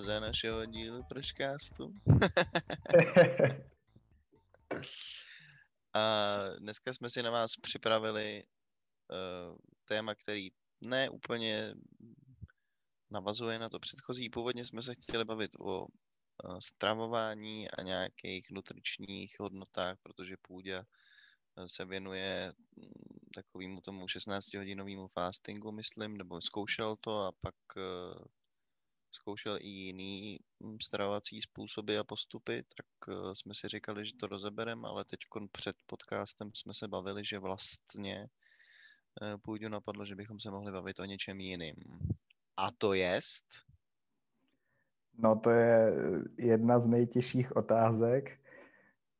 verze našeho dílu Pročkástu. A dneska jsme si na vás připravili uh, téma, který ne úplně navazuje na to předchozí. Původně jsme se chtěli bavit o uh, stravování a nějakých nutričních hodnotách, protože půdě se věnuje mm, takovému tomu 16-hodinovému fastingu, myslím, nebo zkoušel to a pak uh, zkoušel i jiný mm, stravovací způsoby a postupy, tak uh, jsme si říkali, že to rozebereme, ale teď před podcastem jsme se bavili, že vlastně uh, půjdu napadlo, že bychom se mohli bavit o něčem jiným. A to jest? No to je jedna z nejtěžších otázek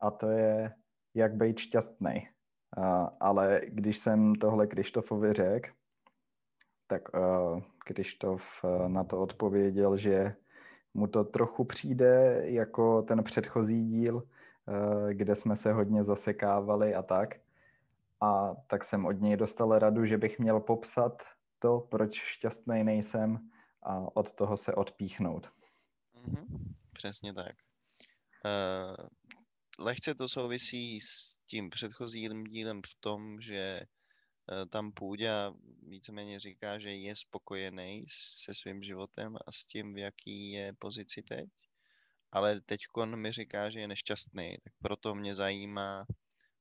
a to je, jak být šťastný. Ale když jsem tohle Krištofovi řekl, tak uh, Krištof uh, na to odpověděl, že mu to trochu přijde jako ten předchozí díl, uh, kde jsme se hodně zasekávali a tak. A tak jsem od něj dostal radu, že bych měl popsat to, proč šťastný nejsem a od toho se odpíchnout. Mm-hmm, přesně tak. Uh, lehce to souvisí s tím předchozím dílem v tom, že uh, tam půdě víceméně říká, že je spokojený se svým životem a s tím, v jaký je pozici teď, ale teď mi říká, že je nešťastný, tak proto mě zajímá,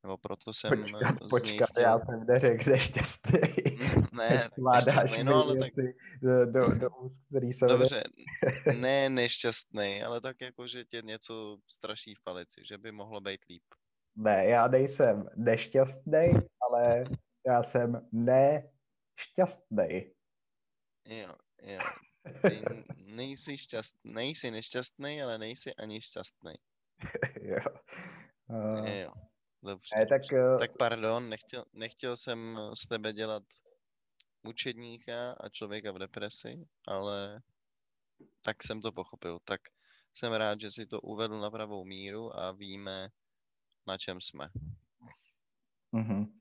nebo proto jsem počkat, počkat chtěl... já jsem neřekl nešťastný. ne, nešťastný, no ale tak... Do, do, do úst, který se Dobře, ne nešťastný, ale tak jako, že tě něco straší v palici, že by mohlo být líp. Ne, já nejsem nešťastný, ale já jsem nešťastný. Jo, jo. Ty nejsi, šťastný, nejsi nešťastný, ale nejsi ani šťastný. jo. Uh... Jo. Dobře. Ne, tak, uh... tak pardon, nechtěl, nechtěl jsem z tebe dělat mučedníka a člověka v depresi, ale tak jsem to pochopil. Tak jsem rád, že si to uvedl na pravou míru a víme, na čem jsme. Mm-hmm.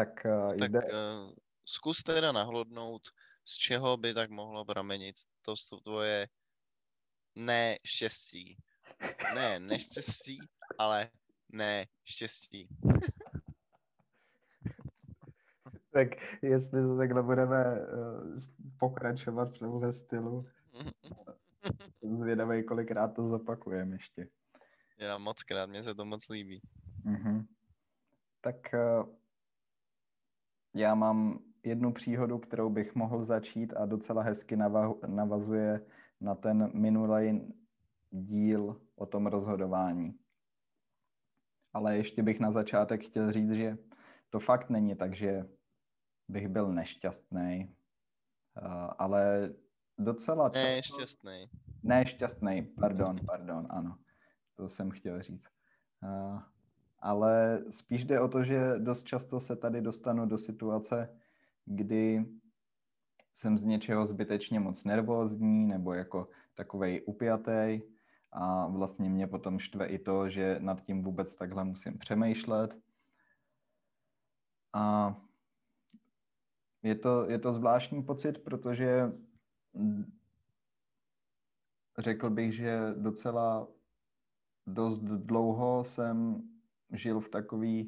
Tak, uh, tak jde... uh, zkus teda nahlodnout, z čeho by tak mohlo pramenit to tvoje neštěstí. Ne, neštěstí, ale ne štěstí. tak jestli to takhle budeme uh, pokračovat v tomhle stylu, zvědavej, kolikrát to zopakujeme ještě. Já moc krát, mně se to moc líbí. Mm-hmm. Tak uh, já mám jednu příhodu, kterou bych mohl začít a docela hezky nava- navazuje na ten minulý díl o tom rozhodování. Ale ještě bych na začátek chtěl říct, že to fakt není tak, že bych byl nešťastný, uh, ale docela často... Nešťastný. Nešťastný, pardon, pardon, ano. To jsem chtěl říct. Ale spíš jde o to, že dost často se tady dostanu do situace, kdy jsem z něčeho zbytečně moc nervózní nebo jako takovej upjatý a vlastně mě potom štve i to, že nad tím vůbec takhle musím přemýšlet. A je to, je to zvláštní pocit, protože řekl bych, že docela dost dlouho jsem žil v takové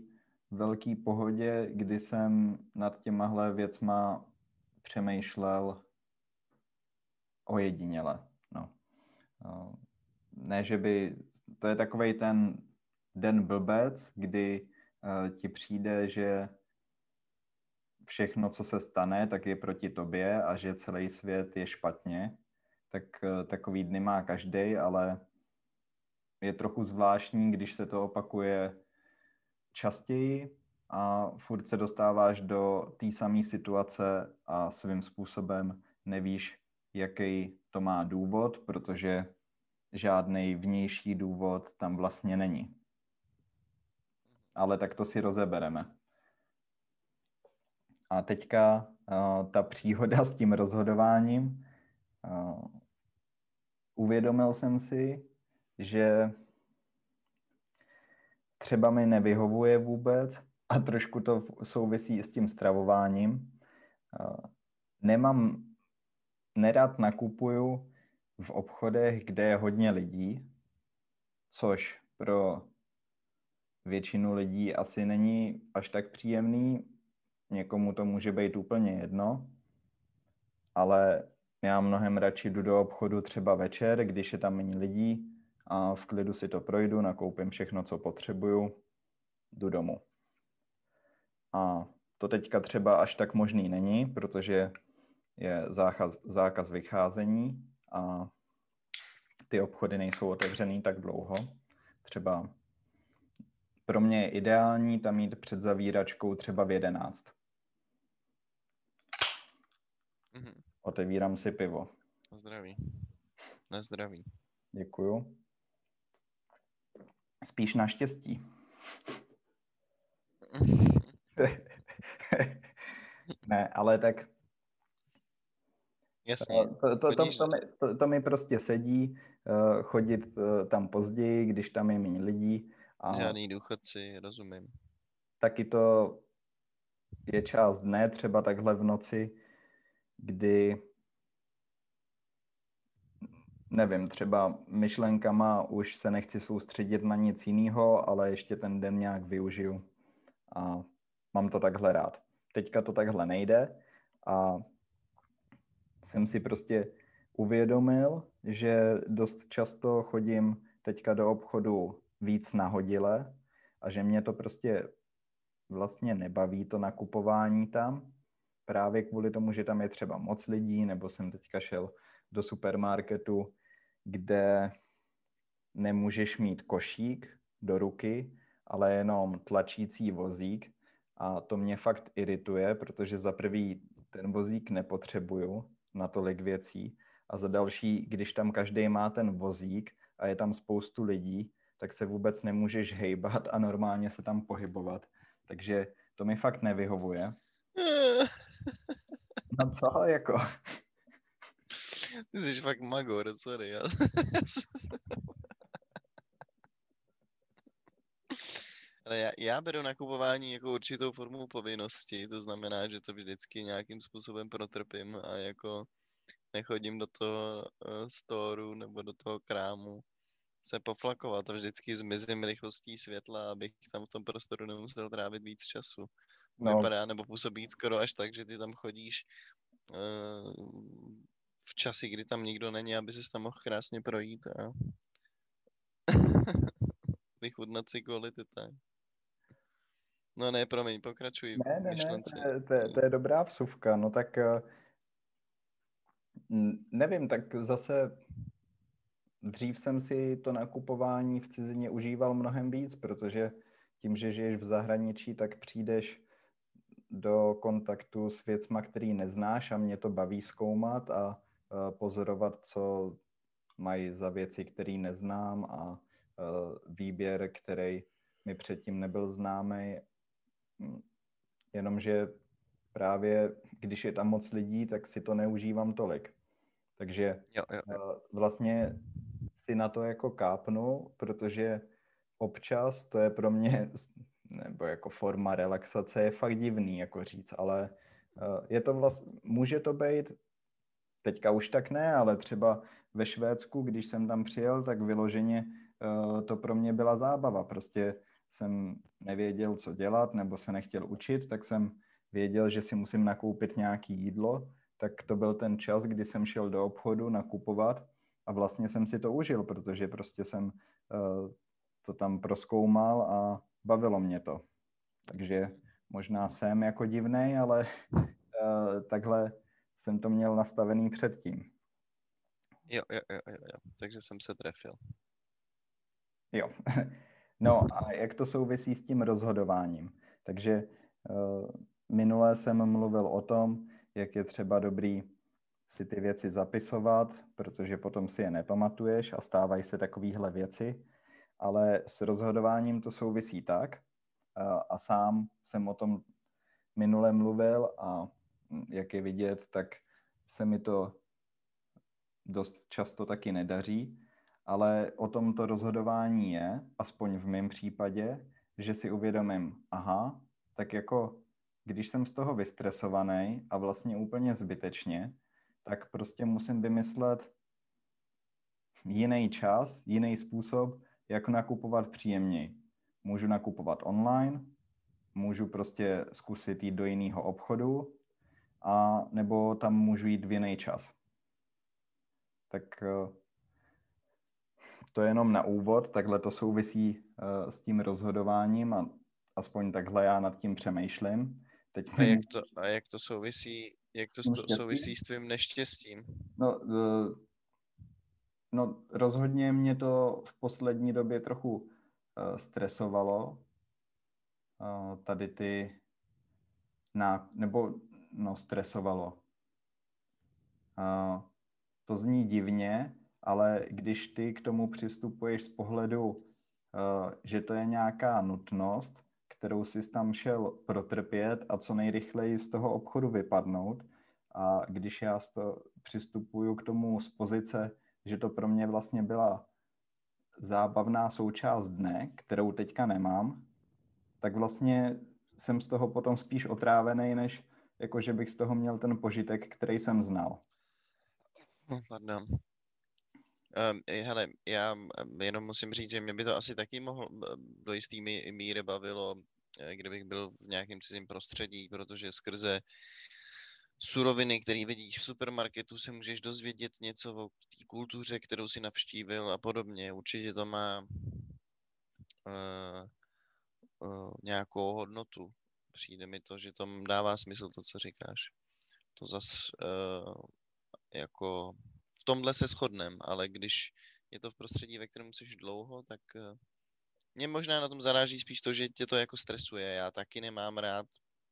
velké pohodě, kdy jsem nad těmahle věcma přemýšlel ojediněle. No ne, že by, to je takový ten den blbec, kdy uh, ti přijde, že všechno, co se stane, tak je proti tobě a že celý svět je špatně. Tak uh, takový dny má každý, ale je trochu zvláštní, když se to opakuje častěji a furt se dostáváš do té samé situace a svým způsobem nevíš, jaký to má důvod, protože žádný vnější důvod tam vlastně není. Ale tak to si rozebereme. A teďka uh, ta příhoda s tím rozhodováním. Uh, uvědomil jsem si, že třeba mi nevyhovuje vůbec a trošku to souvisí s tím stravováním. Nemám, nerad nakupuju v obchodech, kde je hodně lidí, což pro většinu lidí asi není až tak příjemný. Někomu to může být úplně jedno, ale já mnohem radši jdu do obchodu třeba večer, když je tam méně lidí a v klidu si to projdu, nakoupím všechno, co potřebuju, jdu domů. A to teďka třeba až tak možný není, protože je zákaz, zákaz vycházení a ty obchody nejsou otevřený tak dlouho. Třeba pro mě je ideální tam jít před zavíračkou třeba v 11. Mm-hmm. Otevírám si pivo. Na zdraví. Na zdraví. Děkuju. Spíš naštěstí. ne, ale tak Jasně. To, to, to, to, mi, to, to mi prostě sedí, uh, chodit uh, tam později, když tam je méně lidí. A Žádný důchodci, rozumím. Taky to je část dne, třeba takhle v noci, kdy nevím, třeba myšlenkama už se nechci soustředit na nic jiného, ale ještě ten den nějak využiju a mám to takhle rád. Teďka to takhle nejde a jsem si prostě uvědomil, že dost často chodím teďka do obchodu víc nahodile a že mě to prostě vlastně nebaví to nakupování tam, právě kvůli tomu, že tam je třeba moc lidí, nebo jsem teďka šel do supermarketu, kde nemůžeš mít košík do ruky, ale jenom tlačící vozík a to mě fakt irituje, protože za prvý ten vozík nepotřebuju na tolik věcí a za další, když tam každý má ten vozík a je tam spoustu lidí, tak se vůbec nemůžeš hejbat a normálně se tam pohybovat. Takže to mi fakt nevyhovuje. No co, jako? Ty jsi fakt magor, sorry. Já... Ale já, já beru nakupování jako určitou formu povinnosti, to znamená, že to vždycky nějakým způsobem protrpím a jako nechodím do toho uh, storu nebo do toho krámu se poflakovat a vždycky zmizím rychlostí světla, abych tam v tom prostoru nemusel trávit víc času. No. Vypadá nebo působí skoro až tak, že ty tam chodíš uh, v časy, kdy tam nikdo není, aby se tam mohl krásně projít a vychutnat si quality time. No ne, promiň, pokračuj. Ne, ne, ne, to je, to, je, to je dobrá vsuvka, no tak uh, nevím, tak zase dřív jsem si to nakupování v cizině užíval mnohem víc, protože tím, že žiješ v zahraničí, tak přijdeš do kontaktu s věcma, který neznáš a mě to baví zkoumat a pozorovat, co mají za věci, které neznám a výběr, který mi předtím nebyl známý. Jenomže právě když je tam moc lidí, tak si to neužívám tolik. Takže jo, jo, jo. vlastně si na to jako kápnu, protože občas to je pro mě, nebo jako forma relaxace je fakt divný, jako říct, ale eh, je to vlastně, může to být, teďka už tak ne, ale třeba ve Švédsku, když jsem tam přijel, tak vyloženě eh, to pro mě byla zábava. Prostě jsem nevěděl, co dělat, nebo se nechtěl učit, tak jsem věděl, že si musím nakoupit nějaký jídlo, tak to byl ten čas, kdy jsem šel do obchodu nakupovat a vlastně jsem si to užil, protože prostě jsem uh, to tam proskoumal a bavilo mě to. Takže možná jsem jako divný, ale uh, takhle jsem to měl nastavený předtím. Jo, jo, jo, jo, jo. takže jsem se trefil. Jo. No a jak to souvisí s tím rozhodováním? Takže uh, minule jsem mluvil o tom, jak je třeba dobrý si ty věci zapisovat, protože potom si je nepamatuješ a stávají se takovéhle věci, ale s rozhodováním to souvisí tak a, a sám jsem o tom minule mluvil a jak je vidět, tak se mi to dost často taky nedaří ale o tom to rozhodování je, aspoň v mém případě, že si uvědomím, aha, tak jako když jsem z toho vystresovaný a vlastně úplně zbytečně, tak prostě musím vymyslet jiný čas, jiný způsob, jak nakupovat příjemněji. Můžu nakupovat online, můžu prostě zkusit jít do jiného obchodu, a nebo tam můžu jít v jiný čas. Tak eh, to je jenom na úvod, takhle to souvisí uh, s tím rozhodováním a aspoň takhle já nad tím přemýšlím. Teď a, jak to, a jak to souvisí, jak to sto, souvisí s tvým neštěstím? No, uh, no, rozhodně mě to v poslední době trochu stresovalo. Tady ty na, nebo no, stresovalo. Uh, to zní divně, ale když ty k tomu přistupuješ z pohledu, uh, že to je nějaká nutnost, kterou jsi tam šel protrpět a co nejrychleji z toho obchodu vypadnout, a když já to přistupuju k tomu z pozice, že to pro mě vlastně byla zábavná součást dne, kterou teďka nemám, tak vlastně jsem z toho potom spíš otrávený, než jako že bych z toho měl ten požitek, který jsem znal. Pardon. Um, hele, já jenom musím říct, že mě by to asi taky mohlo do jistý míry bavilo, eh, kdybych byl v nějakém cizím prostředí, protože skrze suroviny, které vidíš v supermarketu, se můžeš dozvědět něco o té kultuře, kterou si navštívil a podobně. Určitě to má uh, uh, nějakou hodnotu. Přijde mi to, že to dává smysl to, co říkáš. To zas uh, jako v tomhle se shodnem, ale když je to v prostředí, ve kterém jsi dlouho, tak uh, mě možná na tom zaráží spíš to, že tě to jako stresuje. Já taky nemám rád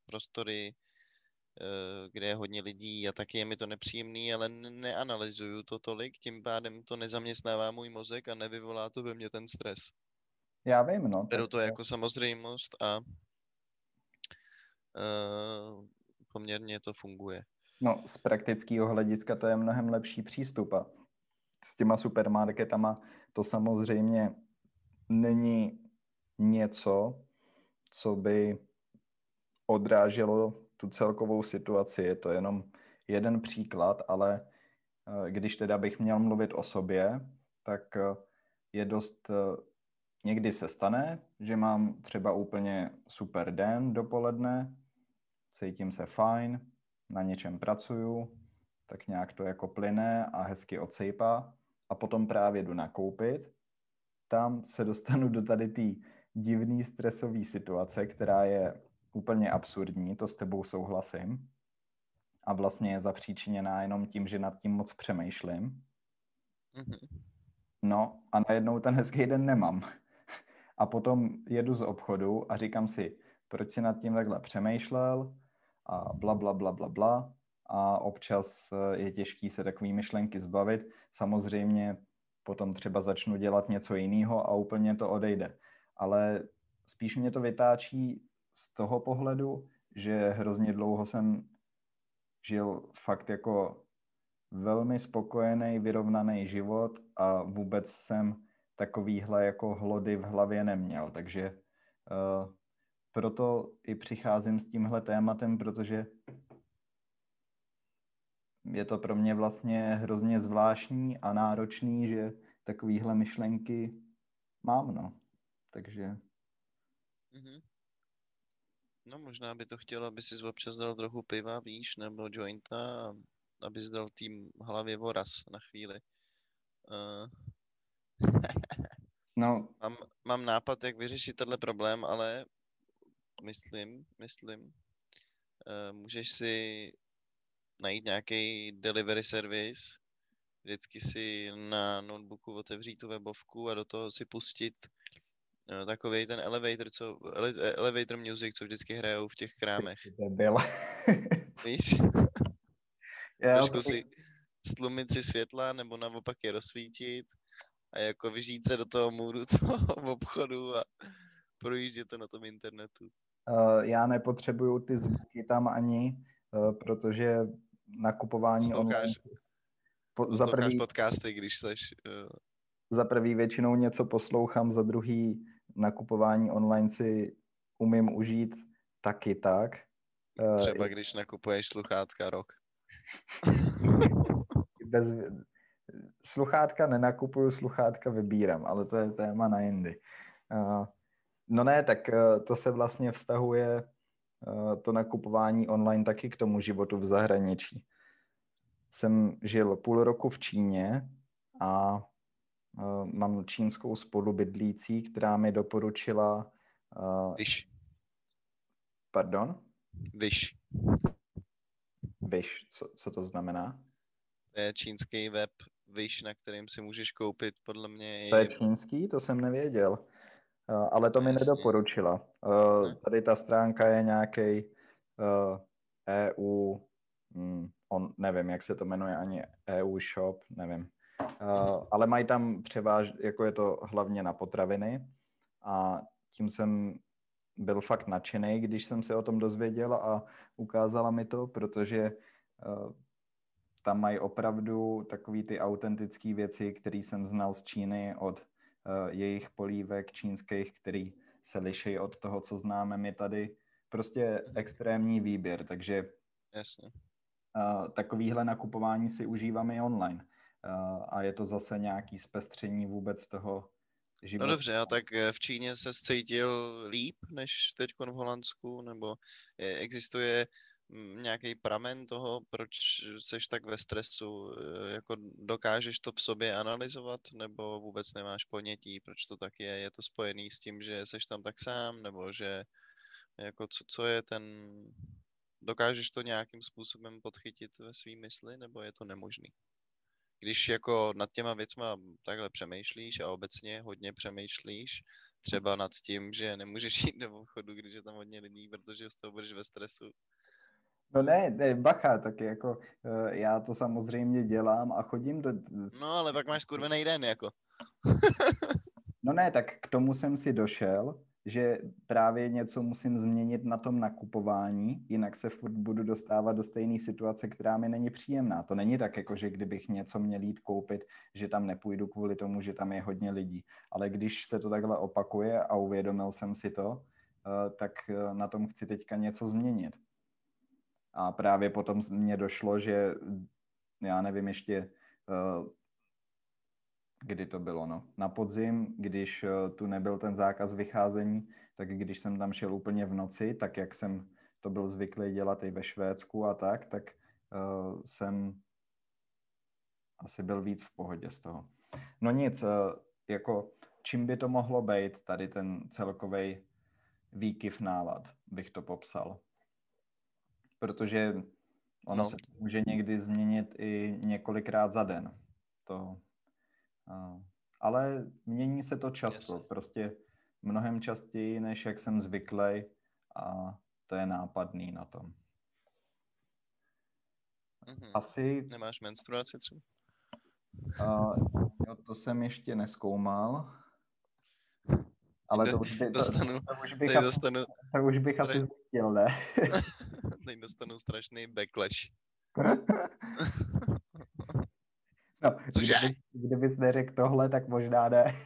prostory, uh, kde je hodně lidí a taky je mi to nepříjemný, ale neanalyzuju to tolik, tím pádem to nezaměstnává můj mozek a nevyvolá to ve mně ten stres. Já vím, no. Beru to jako samozřejmost a poměrně to funguje. No, z praktického hlediska to je mnohem lepší přístup a s těma supermarketama to samozřejmě není něco, co by odráželo tu celkovou situaci. Je to jenom jeden příklad, ale eh, když teda bych měl mluvit o sobě, tak eh, je dost, někdy se stane, že mám třeba úplně super den dopoledne, cítím se fajn, na něčem pracuju, tak nějak to jako plyne a hezky odsejpá a potom právě jdu nakoupit. Tam se dostanu do tady té divný stresové situace, která je úplně absurdní, to s tebou souhlasím. A vlastně je zapříčiněná jenom tím, že nad tím moc přemýšlím. Mm-hmm. No a najednou ten hezký den nemám. A potom jedu z obchodu a říkám si, proč si nad tím takhle přemýšlel, a bla, bla, bla, bla, bla. A občas eh, je těžký se takové myšlenky zbavit. Samozřejmě potom třeba začnu dělat něco jiného a úplně to odejde. Ale spíš mě to vytáčí z toho pohledu, že hrozně dlouho jsem žil fakt jako velmi spokojený, vyrovnaný život a vůbec jsem takovýhle jako hlody v hlavě neměl. Takže uh, proto i přicházím s tímhle tématem, protože je to pro mě vlastně hrozně zvláštní a náročný, že takovýhle myšlenky mám, no. Takže... Mm-hmm. No možná by to chtělo, aby si občas dal trochu piva, víš, nebo jointa, aby dal tým hlavě voraz na chvíli. Uh... no. mám, mám nápad, jak vyřešit tenhle problém, ale myslím, myslím. Uh, můžeš si najít nějaký delivery service, vždycky si na notebooku otevřít tu webovku a do toho si pustit uh, takový ten elevator, co, ele, elevator music, co vždycky hrajou v těch krámech. Byl. Víš? Trošku si stlumit si světla, nebo naopak je rozsvítit a jako vžít se do toho můru toho obchodu a projíždět to na tom internetu. Uh, já nepotřebuju ty zvuky tam ani, uh, protože nakupování Posloucháš, online... Po, za první... podcasty, když seš uh, za prvý většinou něco poslouchám, za druhý nakupování online si umím užít taky tak. Eh, Třeba když nakupuješ sluchátka rok. Bez, sluchátka nenakupuju, sluchátka vybírám, ale to je téma na jindy. Uh, no ne, tak uh, to se vlastně vztahuje uh, to nakupování online taky k tomu životu v zahraničí. Jsem žil půl roku v Číně a mám čínskou spolubydlící, která mi doporučila... Vyš. Pardon? Vyš. Vyš, co, co to znamená? To je čínský web Vyš, na kterým si můžeš koupit, podle mě. To je čínský? To jsem nevěděl. Uh, ale to mi nedoporučila. Ne? Tady ta stránka je nějaký EU, hmm, on, nevím, jak se to jmenuje, ani EU shop, nevím. Ale mají tam převáž, jako je to hlavně na potraviny a tím jsem byl fakt nadšený, když jsem se o tom dozvěděl a ukázala mi to, protože tam mají opravdu takový ty autentické věci, které jsem znal z Číny od jejich polívek čínských, který se liší od toho, co známe my tady. Prostě extrémní výběr, takže Jasně. Uh, takovýhle nakupování si užívám i online. Uh, a je to zase nějaký zpestření vůbec toho života. No dobře, a tak eh, v Číně se cítil líp než teď v Holandsku, nebo existuje nějaký pramen toho, proč seš tak ve stresu, eh, jako dokážeš to v sobě analyzovat, nebo vůbec nemáš ponětí, proč to tak je, je to spojený s tím, že seš tam tak sám, nebo že jako co, co je ten, dokážeš to nějakým způsobem podchytit ve svý mysli, nebo je to nemožný? když jako nad těma věcma takhle přemýšlíš a obecně hodně přemýšlíš, třeba nad tím, že nemůžeš jít do obchodu, když je tam hodně lidí, protože z toho budeš ve stresu. No ne, ne, bacha, tak jako uh, já to samozřejmě dělám a chodím do... No ale pak máš skurvený den, jako. no ne, tak k tomu jsem si došel, že právě něco musím změnit na tom nakupování, jinak se furt budu dostávat do stejné situace, která mi není příjemná. To není tak, jako že kdybych něco měl jít koupit, že tam nepůjdu kvůli tomu, že tam je hodně lidí. Ale když se to takhle opakuje a uvědomil jsem si to, eh, tak eh, na tom chci teďka něco změnit. A právě potom mě došlo, že já nevím ještě, eh, kdy to bylo, no. Na podzim, když uh, tu nebyl ten zákaz vycházení, tak když jsem tam šel úplně v noci, tak jak jsem to byl zvyklý dělat i ve Švédsku a tak, tak uh, jsem asi byl víc v pohodě z toho. No nic, jako čím by to mohlo být, tady ten celkový výkyv nálad, bych to popsal. Protože ono no. se může někdy změnit i několikrát za den. To ale mění se to často, prostě mnohem častěji, než jak jsem zvyklý a to je nápadný na tom. Mm-hmm. Asi... Nemáš menstruaci třeba? Uh, jo, to jsem ještě neskoumal. Ale to už, by, dostanu, to, to už bych, asi, dostanu to už bych stra... asi zjistil, ne? teď dostanu strašný backlash. No, Cože? Kdyby, kdybys neřekl tohle, tak možná ne.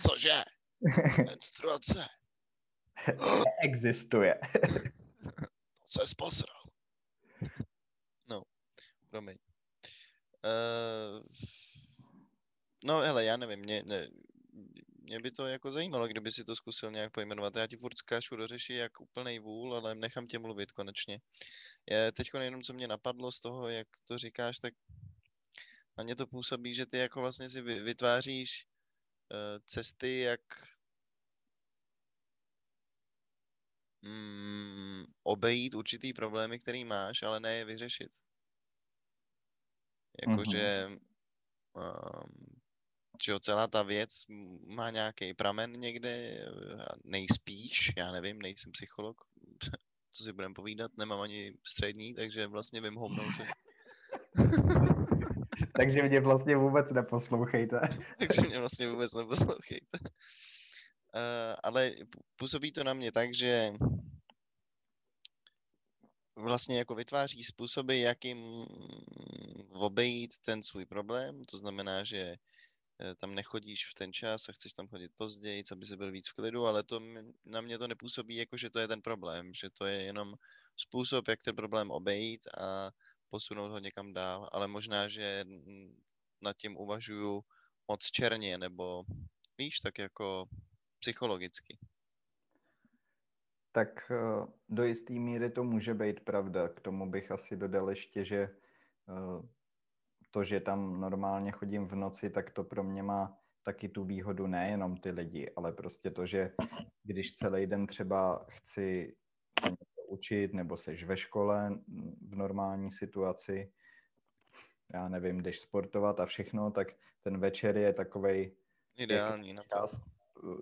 Cože? Menstruace. Neexistuje. to se posral. No, promiň. Uh, no hele, já nevím, mě, ne, mě by to jako zajímalo, kdyby si to zkusil nějak pojmenovat. Já ti furt zkášu do řeši jak úplnej vůl, ale nechám tě mluvit konečně. Je, teď jenom co mě napadlo z toho, jak to říkáš, tak na mě to působí, že ty jako vlastně si vytváříš uh, cesty, jak mm, obejít určitý problémy, který máš, ale ne je vyřešit. Jakože mm-hmm. um, že jo, celá ta věc má nějaký pramen někde, nejspíš, já nevím, nejsem psycholog, co si budem povídat, nemám ani střední, takže vlastně vím homnout. takže mě vlastně vůbec neposlouchejte. takže mě vlastně vůbec neposlouchejte. Uh, ale působí to na mě tak, že vlastně jako vytváří způsoby, jakým obejít ten svůj problém. To znamená, že eh, tam nechodíš v ten čas a chceš tam chodit později, aby se byl víc v klidu, ale to na mě to nepůsobí jako, že to je ten problém, že to je jenom způsob, jak ten problém obejít a posunout ho někam dál, ale možná, že nad tím uvažuju moc černě, nebo víš, tak jako psychologicky. Tak eh, do jisté míry to může být pravda. K tomu bych asi dodal ještě, že eh, to, že tam normálně chodím v noci, tak to pro mě má taky tu výhodu nejenom ty lidi, ale prostě to, že když celý den třeba chci se něco učit nebo seš ve škole v normální situaci, já nevím, jdeš sportovat a všechno, tak ten večer je takovej ideální na to.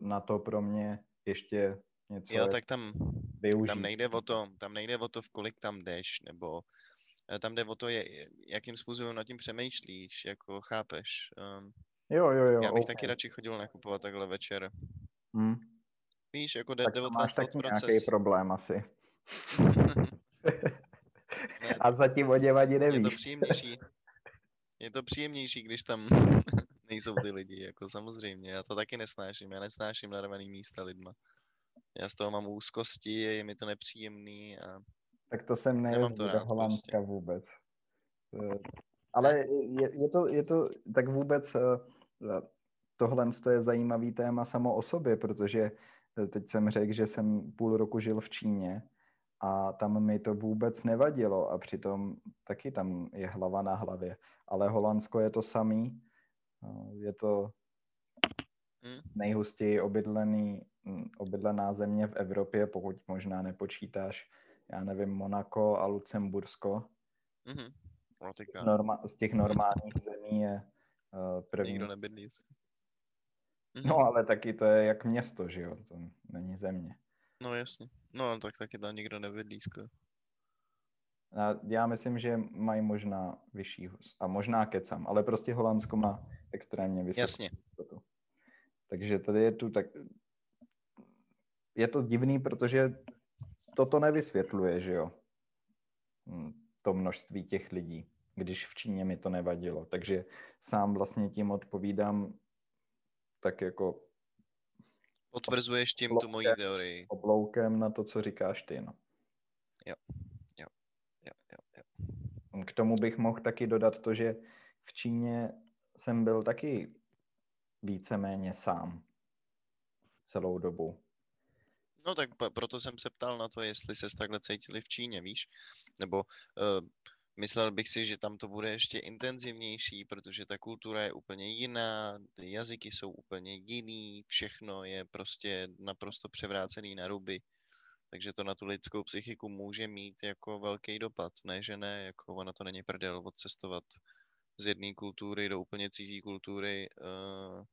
na to pro mě ještě něco Jo, tak tam, využít. tam nejde o to, tam nejde o to, v kolik tam jdeš, nebo eh, tam jde o to, je, jakým způsobem nad tím přemýšlíš, jako chápeš. Um, jo, jo, jo. Já bych okay. taky radši chodil nakupovat takhle večer. Hmm. Víš, jako jde, tak jde o máš taky proces. nějaký problém asi. A zatím o něm ani nevíš. Je to příjemnější. Je to příjemnější, když tam nejsou ty lidi, jako samozřejmě. Já to taky nesnáším. Já nesnáším narvaný místa lidma. Já z toho mám úzkosti, je mi to nepříjemný a tak to jsem nejezdil do Holandska prostě. vůbec. Eh, ale je, je, to, je to tak vůbec eh, tohle je zajímavý téma samo o sobě, protože eh, teď jsem řekl, že jsem půl roku žil v Číně a tam mi to vůbec nevadilo a přitom taky tam je hlava na hlavě. Ale Holandsko je to samý, je to hmm. nejhustěji obydlený, hm, obydlená země v Evropě, pokud možná nepočítáš, já nevím, Monako a Lucembursko. Mm-hmm. Norma- z těch normálních zemí je uh, první. Nikdo nebydlí. Mm-hmm. No ale taky to je jak město, že jo, to není země. No jasně, no tak taky tam nikdo nebydlí skoro. Já myslím, že mají možná vyšší a možná kecam, ale prostě Holandsko má extrémně vysokou Jasně. Hustotu. Takže tady je tu tak... Je to divný, protože toto nevysvětluje, že jo? Hm, to množství těch lidí, když v Číně mi to nevadilo. Takže sám vlastně tím odpovídám tak jako... Potvrzuješ tím obloukem, tu moji teorii. Obloukem na to, co říkáš ty, no. Jo, jo, jo, jo, jo. K tomu bych mohl taky dodat to, že v Číně jsem byl taky víceméně sám celou dobu. No tak proto jsem se ptal na to, jestli se takhle cítili v Číně, víš? Nebo uh, myslel bych si, že tam to bude ještě intenzivnější, protože ta kultura je úplně jiná, ty jazyky jsou úplně jiný, všechno je prostě naprosto převrácený na ruby. Takže to na tu lidskou psychiku může mít jako velký dopad. Ne, že ne, jako ono to není prdel odcestovat z jedné kultury do úplně cizí kultury. Uh,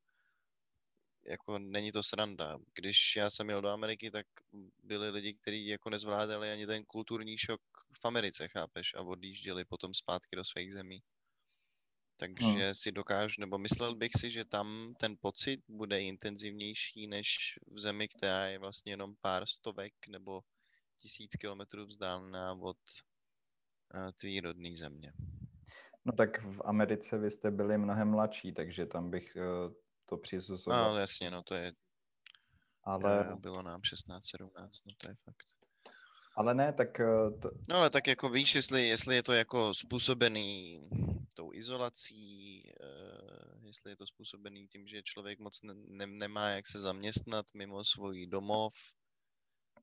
jako není to sranda. Když já jsem jel do Ameriky, tak byli lidi, kteří jako nezvládali ani ten kulturní šok v Americe, chápeš, a odjížděli potom zpátky do svých zemí. Takže hmm. si dokážu, nebo myslel bych si, že tam ten pocit bude intenzivnější než v zemi, která je vlastně jenom pár stovek nebo tisíc kilometrů vzdálená od uh, tvý rodné země. No tak v Americe vy jste byli mnohem mladší, takže tam bych uh, to přisuzoval. No jasně, no to je... Ale... Jo, bylo nám 16, 17, no to je fakt. Ale ne, tak... Eh, to... No ale tak jako víš, jestli, jestli je to jako způsobený tou izolací, uh, jestli je to způsobený tím, že člověk moc ne, ne, nemá jak se zaměstnat mimo svůj domov,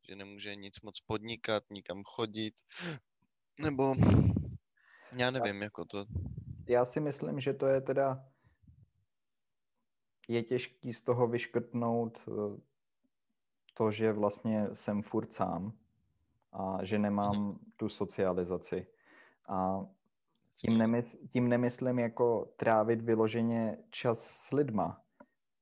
že nemůže nic moc podnikat, nikam chodit, nebo já nevím, já, jako to... Já si myslím, že to je teda je těžký z toho vyškrtnout eh, to, že vlastně jsem furt sám a že nemám tu socializaci. A tím, nemysl, tím nemyslím jako trávit vyloženě čas s lidma.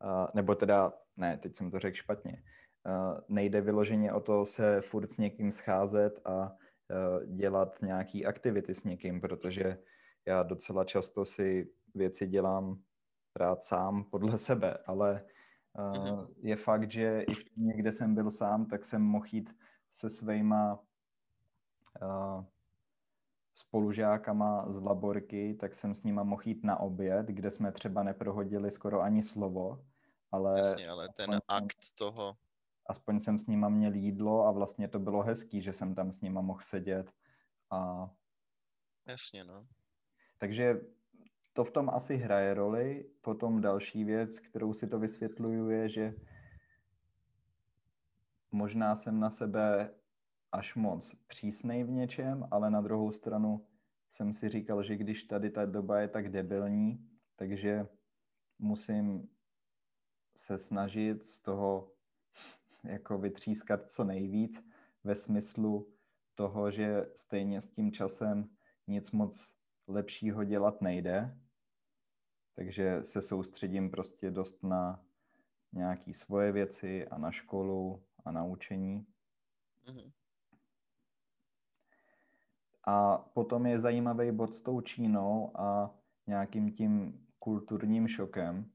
Uh, nebo teda, ne, teď jsem to řekl špatně. Uh, nejde vyloženě o to se furt s někým scházet a uh, dělat nějaký aktivity s někým, protože já docela často si věci dělám rád sám podle sebe, ale uh, je fakt, že i někde jsem byl sám, tak jsem mohl jít se svýma uh, spolužákama z laborky, tak jsem s nima mohl jít na oběd, kde jsme třeba neprohodili skoro ani slovo, ale... Jasně, ale ten jsem, akt toho... Aspoň jsem s nima měl jídlo a vlastně to bylo hezký, že jsem tam s nima mohl sedět a... Jasně, no. Takže to v tom asi hraje roli. Potom další věc, kterou si to vysvětluju, je, že možná jsem na sebe až moc přísnej v něčem, ale na druhou stranu jsem si říkal, že když tady ta doba je tak debilní, takže musím se snažit z toho jako vytřískat co nejvíc ve smyslu toho, že stejně s tím časem nic moc lepšího dělat nejde. Takže se soustředím prostě dost na nějaké svoje věci a na školu a na učení. Mm-hmm. A potom je zajímavý bod s tou Čínou a nějakým tím kulturním šokem.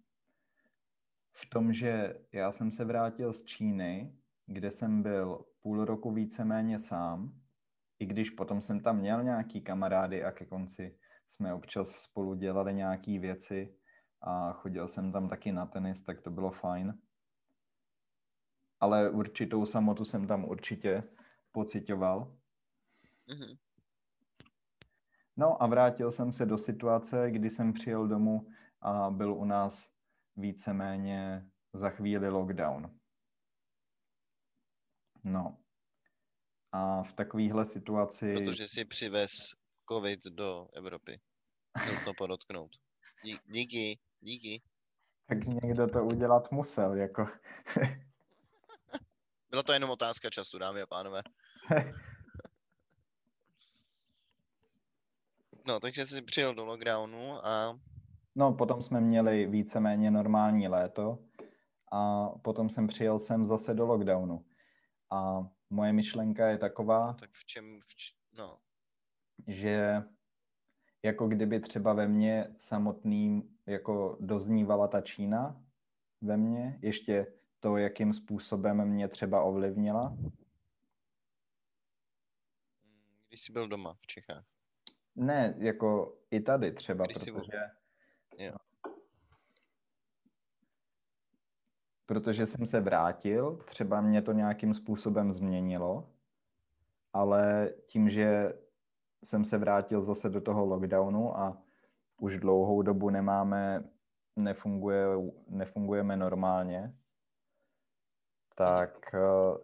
V tom, že já jsem se vrátil z Číny, kde jsem byl půl roku víceméně sám, i když potom jsem tam měl nějaký kamarády a ke konci jsme občas spolu dělali nějaké věci a chodil jsem tam taky na tenis, tak to bylo fajn. Ale určitou samotu jsem tam určitě pocitoval. Mm-hmm. No a vrátil jsem se do situace, kdy jsem přijel domů a byl u nás víceméně za chvíli lockdown. No. A v takovéhle situaci... Protože si přivez covid do Evropy. to podotknout. Díky, díky. Tak někdo to udělat musel, jako. Byla to jenom otázka času, dámy a pánové. No, takže jsi přijel do lockdownu a... No, potom jsme měli víceméně normální léto a potom jsem přijel sem zase do lockdownu. A moje myšlenka je taková... No, tak v čem... V č... No. Že jako kdyby třeba ve mně samotným jako doznívala ta Čína ve mně, ještě to, jakým způsobem mě třeba ovlivnila. Když jsi byl doma v Čechách. Ne, jako i tady třeba, Když protože... Jo. Protože jsem se vrátil, třeba mě to nějakým způsobem změnilo, ale tím, že jsem se vrátil zase do toho lockdownu a už dlouhou dobu nemáme, nefunguje, nefungujeme normálně, tak, eh,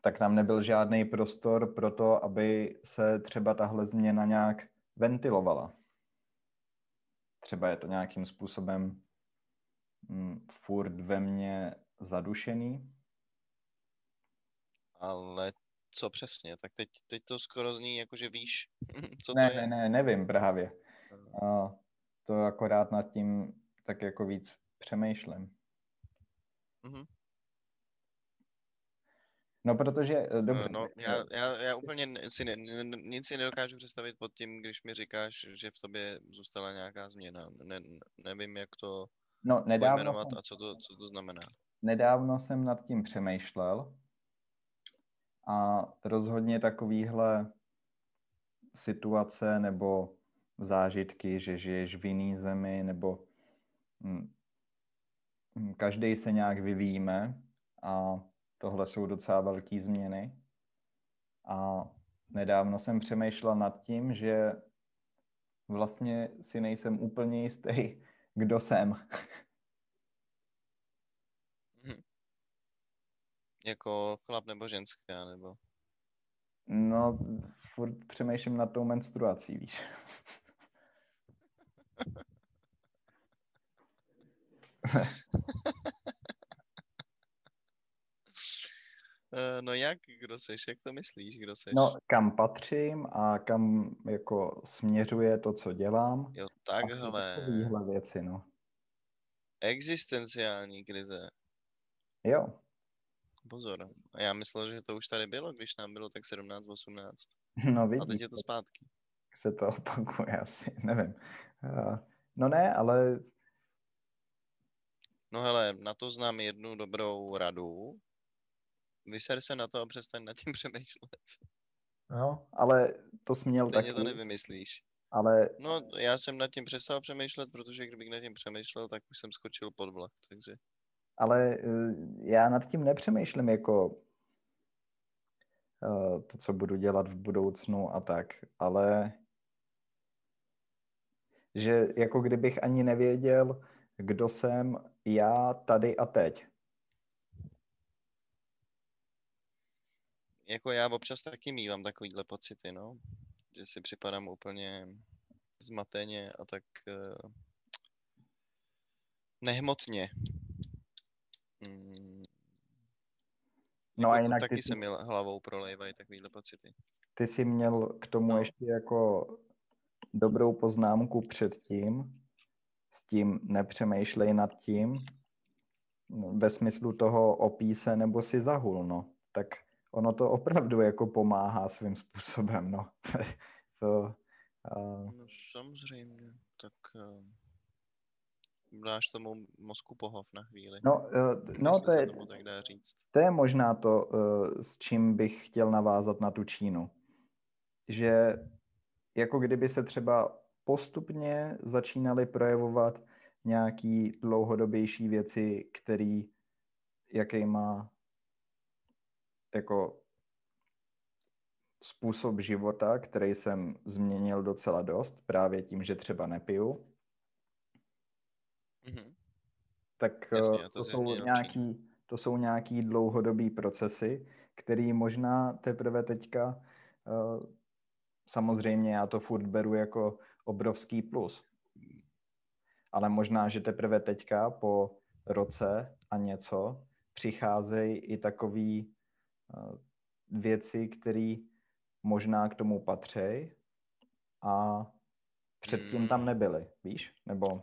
tak nám nebyl žádný prostor pro to, aby se třeba tahle změna nějak ventilovala. Třeba je to nějakým způsobem mm, furt ve mně zadušený. Ale co přesně? Tak teď, teď to skoro zní jako, že víš, co ne, to je. Ne, ne, nevím právě. A to akorát nad tím tak jako víc přemýšlím. Mm-hmm. No, protože, eh, dobře. No, já, já, já úplně si ne, nic si nedokážu představit pod tím, když mi říkáš, že v tobě zůstala nějaká změna. Ne, nevím, jak to no, nedávno jsem, a co to, co to znamená. Nedávno jsem nad tím přemýšlel a rozhodně takovýhle situace nebo zážitky, že žiješ v jiný zemi nebo hm, hm, každý se nějak vyvíjíme a tohle jsou docela velké změny. A nedávno jsem přemýšlel nad tím, že vlastně si nejsem úplně jistý, kdo jsem. Jako chlap nebo ženská, nebo? No, furt přemýšlím nad tou menstruací, víš. Eh, no jak, kdo seš, jak to myslíš, kdo seš? No, kam patřím a kam jako směřuje to, co dělám. Jo, takhle. Takovýhle věci, no. Existenciální krize. Jo. Pozor. Já myslel, že to už tady bylo, když nám bylo tak 17, 18. No vidíš. A teď je to zpátky. Se to opakuje asi, nevím. Uh, no ne, ale... No hele, na to znám jednu dobrou radu. Vyser se na to a přestaň nad tím přemýšlet. No, ale to jsi měl Stejně taky. to nevymyslíš. Ale No, já jsem nad tím přestal přemýšlet, protože kdybych nad tím přemýšlel, tak už jsem skočil pod vlak, takže... ale eh, já nad tím nepřemýšlím jako eh, to, co budu dělat v budoucnu a tak, ale že jako kdybych ani nevěděl, kdo jsem já tady a teď. Jako já občas taky mývám takovýhle pocity, no. Že si připadám úplně zmateně a tak uh, nehmotně. Mm, No a jako jinak ty, taky jsi- se mi hlavou prolejvají takovýhle pocity. ty jsi měl k tomu No. ještě jako dobrou poznámku předtím, s tím nepřemýšlej nad tím, ve smyslu toho opí se nebo si zahul, no. Tak ono to opravdu jako pomáhá svým způsobem, no. to, uh, No samozřejmě, tak uh, dáš tomu mozku pohov na chvíli. no, uh, no to je, tomu tak dá říct. To je možná to, eh, s čím bych chtěl navázat na tu Čínu. Že jako kdyby se třeba postupně začínaly projevovat nějaký dlouhodobější věci, který, jaký má jako způsob života, který jsem změnil docela dost, právě tím, že třeba nepiju, Mhm. tak Jasně, eh, to to, jsi jsou nějaký, to jsou nějaký dlouhodobý procesy, který možná teprve teďka, eh, samozřejmě já to furt beru jako obrovský plus, ale možná, že teprve teďka po roce a něco přicházejí i takový eh, věci, které možná k tomu patří a předtím tam Mm. nebyly, víš? Nebo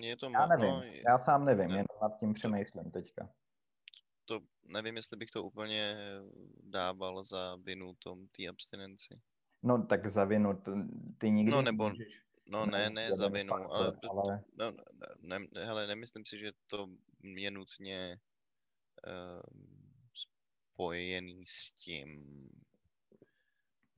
Je to já nevím, no, já sám nevím, ne- jen nad tím přemýšlím teďka. to nevím, jestli bych to úplně dával za vinu tom té abstinenci. No tak za vinu, t- ty nikdy No, nebo- nemůžeš No ne, najít ne jeden za vinu, ale, faktor, ale no, ne, ne, hele, nemyslím si, že to je nutně uh, spojený s tím,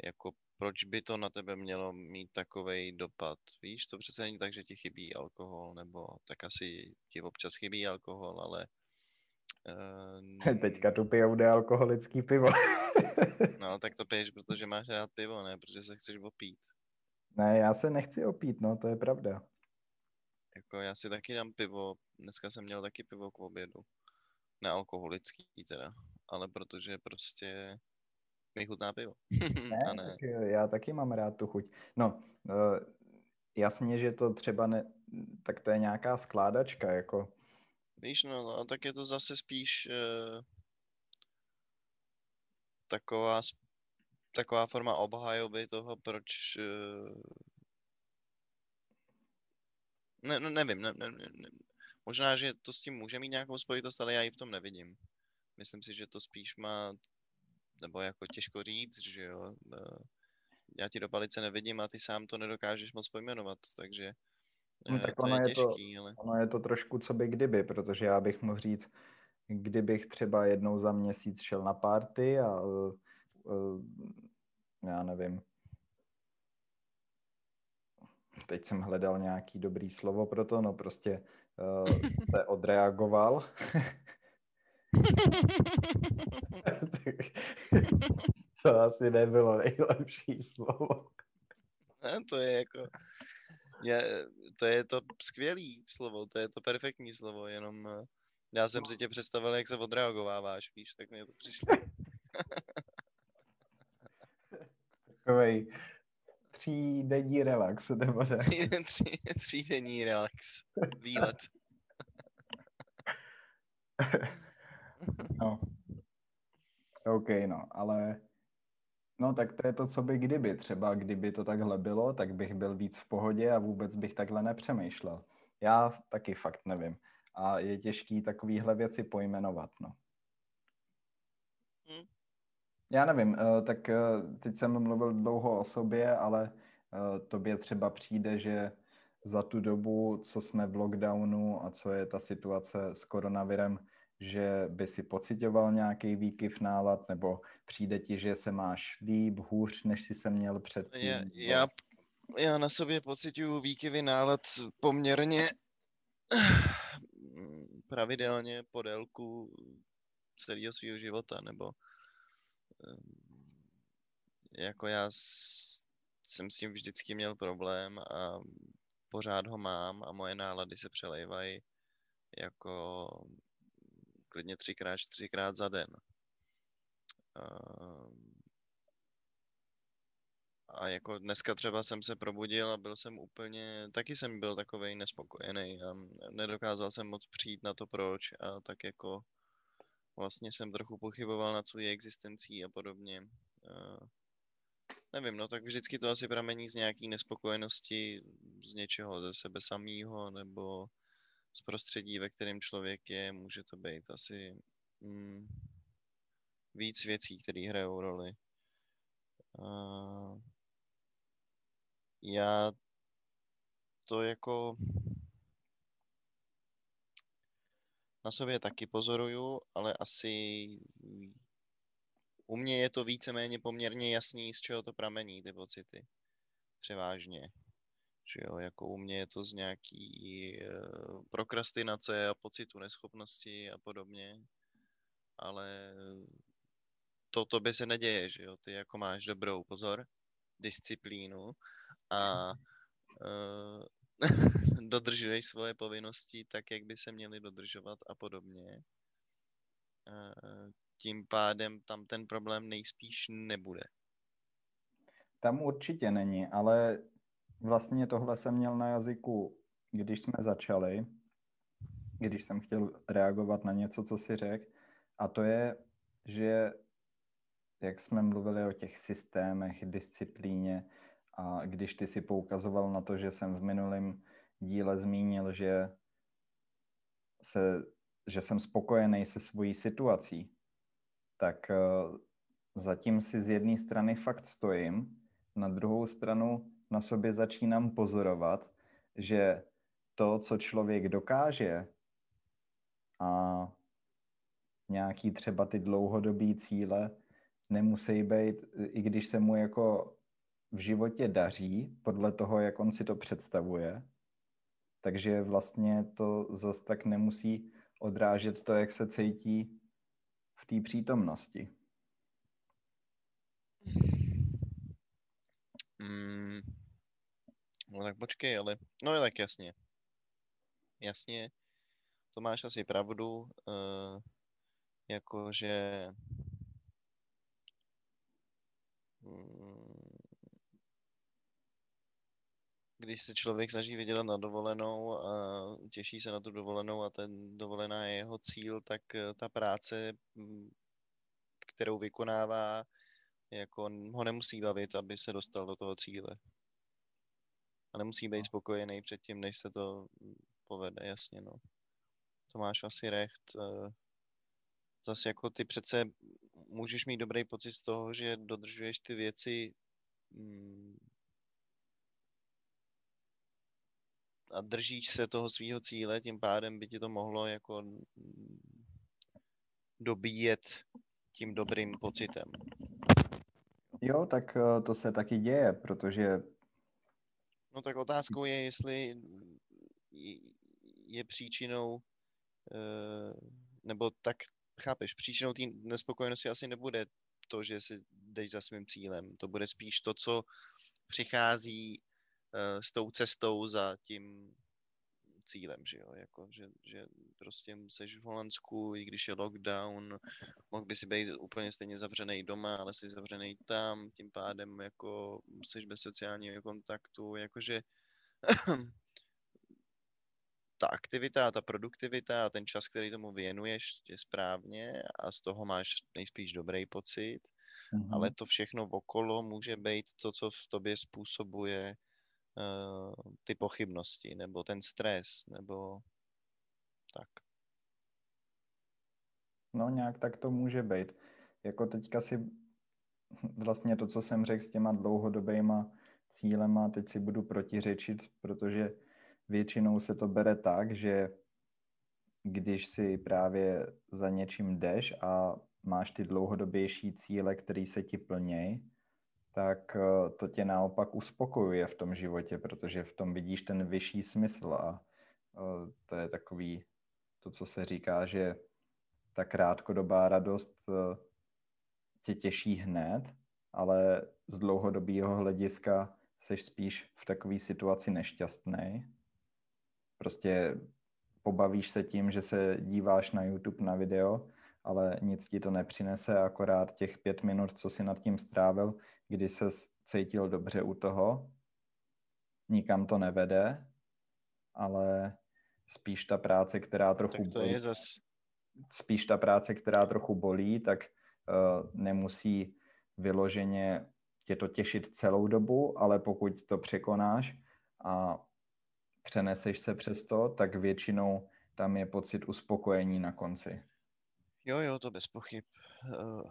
jako proč by to na tebe mělo mít takový dopad. Víš, to přece není tak, že ti chybí alkohol, nebo tak asi ti občas chybí alkohol, ale uh, teďka tu pijou nealkoholický pivo. No ale tak to piješ, protože máš rád pivo, ne? Protože se chceš opít. ne, já se nechci opít, no, to je pravda. Jako já si taky dám pivo, dneska jsem měl taky pivo k obědu. Nealkoholický teda, ale protože prostě mi chutná pivo. Ne, A ne. tak eh, já taky mám rád tu chuť. No, eh, jasně, že to třeba ne, tak to je nějaká skládačka, jako, Víš, no, no, tak je to zase spíš uh, taková, taková forma obhajoby toho, proč... Uh, ne, no, nevím, ne, ne, ne, ne. možná, že to s tím může mít nějakou spojitost, ale já ji v tom nevidím. Myslím si, že to spíš má, nebo jako těžko říct, že jo. eh, Já ti do palice nevidím a ty sám to nedokážeš moc pojmenovat, takže No, eh, tak to ono je je to- těžký, ale... ono je to trošku co by kdyby, protože já bych mohl říct, kdybych třeba jednou za měsíc šel na party a eh, já nevím, teď jsem hledal nějaký dobrý slovo pro to, no prostě uh, se odreagoval. to asi nebylo nejlepší slovo. Ne, to je jako... Je, to je to skvělý slovo, to je to perfektní slovo, jenom eh, já jsem si tě představil, jak se odreagováváš, víš, tak mě to přišlo. Takovej třídenní relax, nebo ne? Tří, tří, třídenní relax, výlet. No. OK, no, ale no tak to je to, co by kdyby. Třeba kdyby to takhle bylo, tak bych byl víc v pohodě a vůbec bych takhle nepřemýšlel. Já taky fakt nevím. A je těžký takovýhle věci pojmenovat, no. Hm. Já nevím, eh, tak eh, teď jsem mluvil dlouho o sobě, ale eh, tobě třeba přijde, že za tu dobu, co jsme v lockdownu a co je ta situace s koronavirem, že by si pocitoval nějaký výkyv nálad, nebo přijde ti, že se máš líp, hůř, než si se měl předtím? Já, já, já na sobě pocituju výkyvy nálad poměrně pravidelně po délku celého svého života, nebo jako já jsem s tím vždycky měl problém a pořád ho mám a moje nálady se přelejvají jako klidně třikrát, čtyřikrát za den. A jako dneska třeba jsem se probudil a byl jsem úplně, taky jsem byl takovej nespokojený a nedokázal jsem moc přijít na to proč a tak jako vlastně jsem trochu pochyboval nad svou existencí a podobně. Uh, nevím, no tak vždycky to asi pramení z nějaký nespokojenosti, z něčeho ze sebe samého nebo z prostředí, ve kterém člověk je, může to být asi mm, víc věcí, které hrajou roli. Uh, já to jako na sobě taky pozoruju, ale asi u mě je to víceméně poměrně jasný, z čeho to pramení, ty pocity. Převážně. Že jo, jako u mě je to z nějaký uh, prokrastinace a pocitu neschopnosti a podobně. Ale to tobě se neděje, že jo. Ty jako máš dobrou pozor, disciplínu a uh, dodržuješ svoje povinnosti tak, jak by se měly dodržovat a podobně. Uh, tím pádem tam ten problém nejspíš nebude. Tam určitě není, ale vlastně tohle jsem měl na jazyku, když jsme začali, když jsem chtěl reagovat na něco, co si řekl, a to je, že jak jsme mluvili o těch systémech, disciplíně, a když ty si poukazoval na to, že jsem v minulém díle zmínil, že, se, že jsem spokojený se svojí situací, tak uh, zatím si z jedné strany fakt stojím, na druhou stranu na sobě začínám pozorovat, že to, co člověk dokáže a nějaký třeba ty dlouhodobé cíle nemusí být, i když se mu jako v životě daří podle toho, jak on si to představuje, takže vlastně to zase tak nemusí odrážet to, jak se cítí v té přítomnosti. Mm, no tak počkej, ale... No tak jasně. Jasně, to máš asi pravdu, uh, jakože... Um, když se člověk snaží vydělat na dovolenou a těší se na tu dovolenou a ten dovolená je jeho cíl, tak eh, ta práce, mm, kterou vykonává, jako ho nemusí bavit, aby se dostal do toho cíle. A nemusí být no. spokojený předtím, než se to mm, povede, jasně, no. To máš asi recht. Eh, zase jako ty přece můžeš mít dobrý pocit z toho, že dodržuješ ty věci mm, a držíš se toho svého cíle, tím pádem by ti to mohlo jako dobíjet tím dobrým pocitem. Jo, tak eh, to se taky děje, protože... No tak otázkou je, jestli je příčinou, eh, nebo tak chápeš, příčinou té nespokojenosti asi nebude to, že si jdeš za svým cílem. To bude spíš to, co přichází uh, s tou cestou za tím cílem, že jo, jako, že, že prostě jsi v Holandsku, i když je lockdown, mohl by si být úplně stejně zavřený doma, ale jsi zavřený tam, tím pádem jako jsi bez sociálního kontaktu, jakože ta aktivita, ta produktivita a ten čas, který tomu věnuješ, je správně a z toho máš nejspíš dobrý pocit, mm-hmm. ale to všechno okolo může být to, co v tobě způsobuje uh, ty pochybnosti, nebo ten stres, nebo tak. No nějak tak to může být. Jako teďka si vlastně to, co jsem řekl s těma dlouhodobýma cílema, teď si budu protiřečit, protože většinou se to bere tak, že když si právě za něčím jdeš a máš ty dlouhodobější cíle, které se ti plnějí, tak eh, to tě naopak uspokojuje v tom životě, protože v tom vidíš ten vyšší smysl a eh, to je takový to, co se říká, že ta krátkodobá radost eh, tě těší hned, ale z dlouhodobého hlediska seš spíš v takové situaci nešťastný. Prostě pobavíš se tím, že se díváš na YouTube na video, ale nic ti to nepřinese, akorát těch pět minut, co si nad tím strávil, kdy se cítil dobře u toho, nikam to nevede, ale spíš ta práce, která trochu tak to bolí, je zas... spíš ta práce, která trochu bolí, tak uh, nemusí vyloženě tě to těšit celou dobu, ale pokud to překonáš a přeneseš se přes to, tak většinou tam je pocit uspokojení na konci. Jo, jo, to bez pochyb. Uh,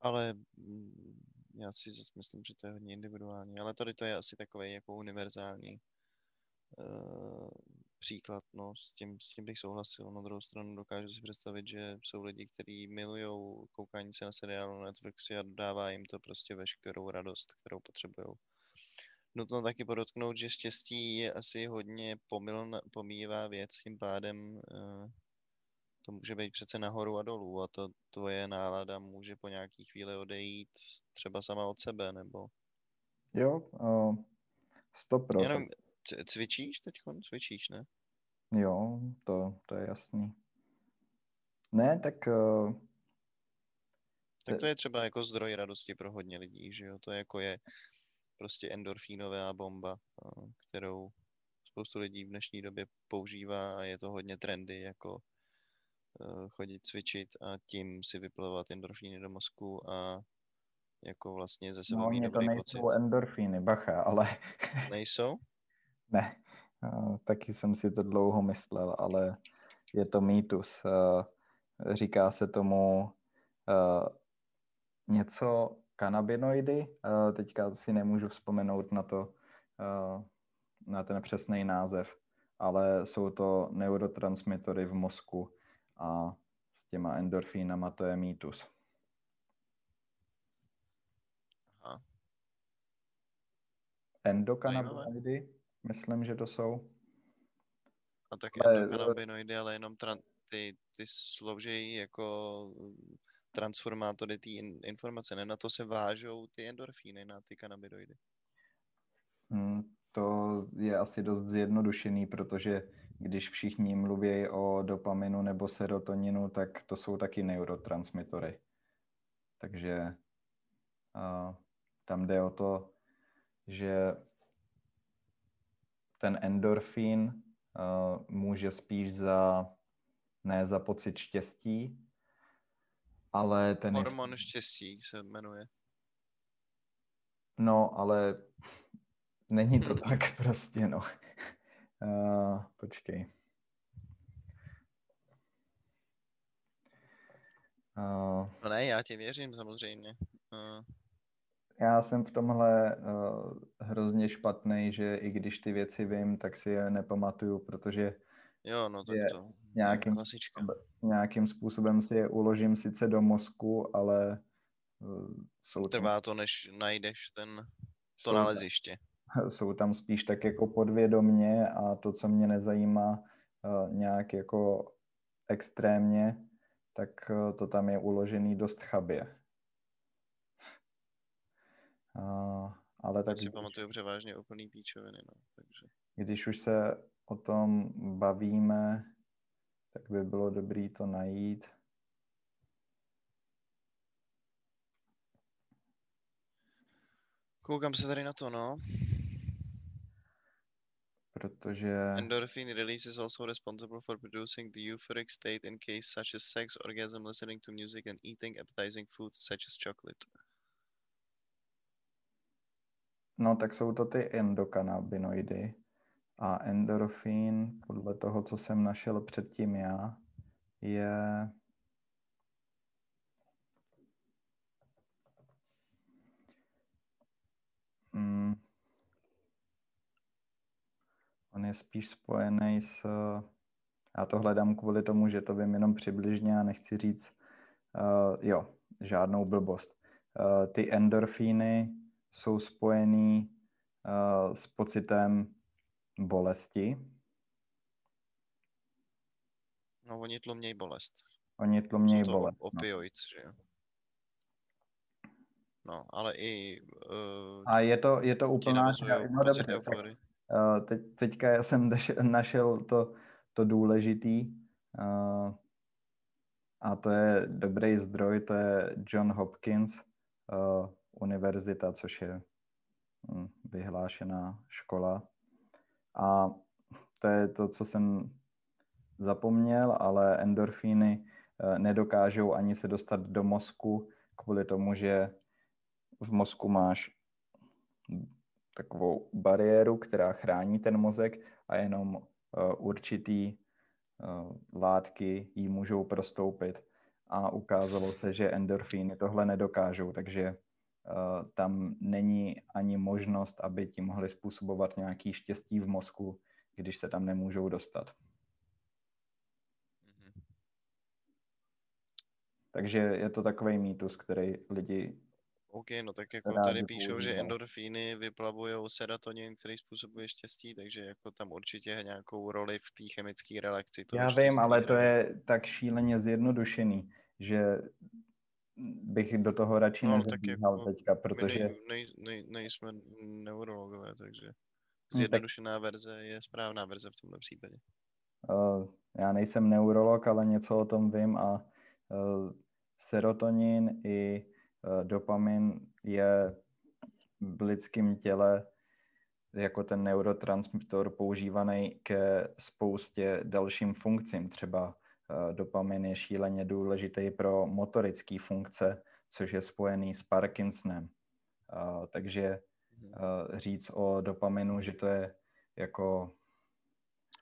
ale mm, já si zase myslím, že to je hodně individuální. Ale tady to je asi takový jako univerzální uh, příklad, no, s tím, s tím bych souhlasil. Na druhou stranu dokážu si představit, že jsou lidi, kteří milují koukání se na seriálu na Netflixy a dodává jim to prostě veškerou radost, kterou potřebují. Nutno taky podotknout, že štěstí je asi hodně pomíjivá věc, tím pádem uh, to může být přece nahoru a dolů a to tvoje nálada může po nějaký chvíli odejít třeba sama od sebe, nebo... Jo, uh, stop Jenom, Cvičíš teď? Cvičíš, ne? Jo, to, to je jasný. Ne, tak... Uh, tak to je třeba jako zdroj radosti pro hodně lidí, že jo? To jako je prostě endorfínová bomba, uh, kterou spoustu lidí v dnešní době používá a je to hodně trendy, jako chodit cvičit a tím si vyplovat endorfíny do mozku a jako vlastně ze sebou no, mít to nejsou pocit. endorfíny, bacha, ale... Nejsou? Ne, taky jsem si to dlouho myslel, ale je to mýtus. Říká se tomu něco kanabinoidy, teďka si nemůžu vzpomenout na to, na ten přesný název, ale jsou to neurotransmitory v mozku a s těma endorfínama to je mýtus. Endokannabinoidy? myslím, že to jsou. A tak ale, endokannabinoidy, ale jenom tran- ty, ty slouží jako transformátory té in- informace, ne? Na to se vážou ty endorfíny, na ty kanabinoidy. Hmm, to je asi dost zjednodušený, protože když všichni mluví o dopaminu nebo serotoninu, tak to jsou taky neurotransmitory. Takže uh, tam jde o to, že ten endorfín uh, může spíš za, ne za pocit štěstí, ale ten... Hormon štěstí se jmenuje. No, ale není to tak prostě, no. Uh, počkej. Uh, no ne, já ti věřím samozřejmě. Uh, já jsem v tomhle uh, hrozně špatný, že i když ty věci vím, tak si je nepamatuju, protože jo, no tak je to nějakým, způsobem, nějakým způsobem si je uložím sice do mozku, ale uh, jsou Trvá to, než najdeš ten, to naleziště. Jsou tam spíš tak jako podvědomně a to, co mě nezajímá uh, nějak jako extrémně, tak uh, to tam je uložený dost chabě. Ale tak... Já si pamatuju převážně úplný píčoviny, no, takže... Když už se o tom bavíme, tak by bylo dobré to najít. Koukám se tady na to, no. Protože... Endorphin release is also responsible for producing the euphoric state in case such as sex, orgasm, listening to music and eating appetizing food such as chocolate. No, tak jsou to ty endokanabinoidy. A endorfín, podle toho, co jsem našel předtím já, je mm, on je spíš spojený s Já to hledám kvůli tomu, že to vím jenom přibližně a nechci říct, uh, jo, žádnou blbost. Uh, ty endorfíny jsou spojený uh, s pocitem bolesti. No, oni tlumějí bolest. Oni tlumějí bolest. No. Opioids, no. že jo. No, ale i... Uh, a je to, je to úplná... No, dobře, teď, teďka já jsem našel to, to důležitý uh, a to je dobrý zdroj, to je John Hopkins uh, univerzita, což je hm, vyhlášená škola. A to je to, co jsem zapomněl, ale endorfíny nedokážou ani se dostat do mozku kvůli tomu, že v mozku máš takovou bariéru, která chrání ten mozek a jenom uh, určitý uh, látky ji můžou prostoupit. A ukázalo se, že endorfíny tohle nedokážou, takže uh, tam není ani možnost, aby ti mohli způsobovat nějaký štěstí v mozku, když se tam nemůžou dostat. Mm-hmm. Takže je to takový mýtus, který lidi OK, no tak jako tady píšou, že endorfíny vyplavují serotonin, který způsobuje štěstí, takže jako tam určitě nějakou roli v té chemické reakci. Já vím, ale to je tak šíleně zjednodušený, že bych do toho radši no, nezabíhal jako teďka, protože... My nej, nej, nej, nejsme neurologové, takže hm, zjednodušená tak... verze je správná verze v tomto případě. Uh, já nejsem neurolog, ale něco o tom vím a uh, serotonin i dopamin je v lidském těle jako ten neurotransmitter používaný ke spoustě dalším funkcím. Třeba eh, dopamin je šíleně důležitý pro motorické funkce, což je spojený s Parkinsonem. Eh, takže mhm. říct o dopaminu, že to je jako...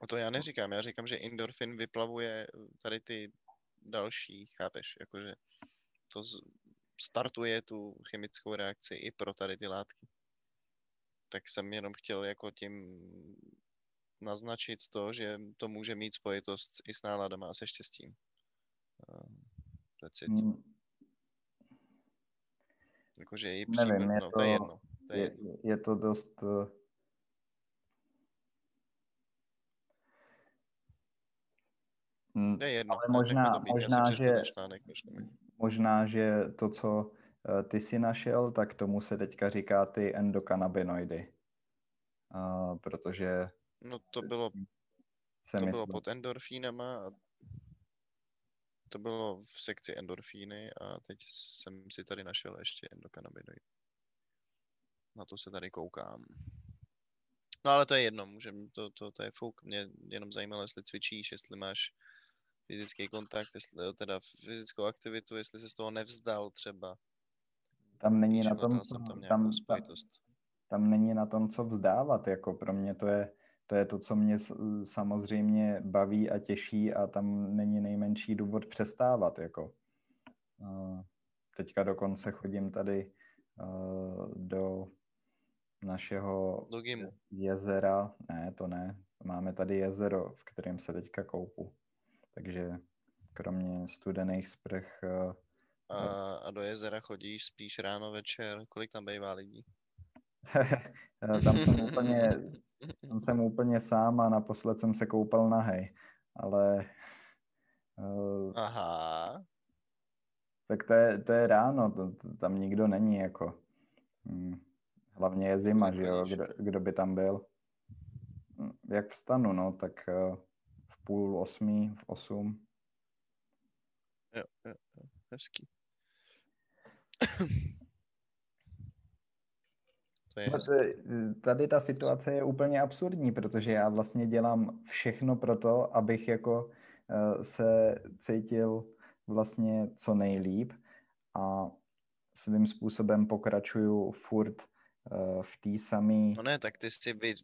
A to já neříkám, já říkám, že endorfin vyplavuje tady ty další, chápeš, jakože to z, startuje tu chemickou reakci i pro tady ty látky. Tak jsem jenom chtěl jako tím naznačit to, že to může mít spojitost i s náladama a se štěstím. It. Hmm. Jakože i přímo, Nevím, je no, to, to je jedno. To je, je, je to dost... Uh... je jedno. Ale možná, to být, možná že, článek, možná, že to, co eh, ty si našel, tak tomu se teďka říká ty endokanabinoidy. Uh, protože... No to bylo, to myslím... bylo pod endorfínama a to bylo v sekci endorfíny a teď jsem si tady našel ještě endokanabinoidy. Na to se tady koukám. No ale to je jedno, můžem, to, to, to je fouk. Mě jenom zajímalo, jestli cvičíš, jestli máš fyzický kontakt, jestli, teda fyzickou aktivitu, jestli se z toho nevzdal třeba. Tam není na tom, tam, tam, tam, tam není na tom, co vzdávat, jako pro mě to je, to je to, co mě samozřejmě baví a těší a tam není nejmenší důvod přestávat, jako. Teďka dokonce chodím tady do našeho do jezera, ne, to ne, máme tady jezero, v kterém se teďka koupu. Takže kromě studených sprch... Eh, a, a do jezera chodíš spíš ráno, večer? Kolik tam bývá lidí? Eh, tam jsem úplně, tam jsem úplně sám a naposled jsem se koupal nahej, ale... Uh, Aha. Tak to je, to je ráno, to, to, tam nikdo není, jako... Hm, hlavně je zima, že jo, kdo, kdo by tam byl. Hm, jak vstanu, no, tak uh, půl osmí, v osm. Jo, jo, jo, hezký. to je. Tady ta situace je úplně absurdní, protože já vlastně dělám všechno pro to, abych jako uh, se cítil vlastně co nejlíp a svým způsobem pokračuju furt uh, v té samé... No ne, tak ty si by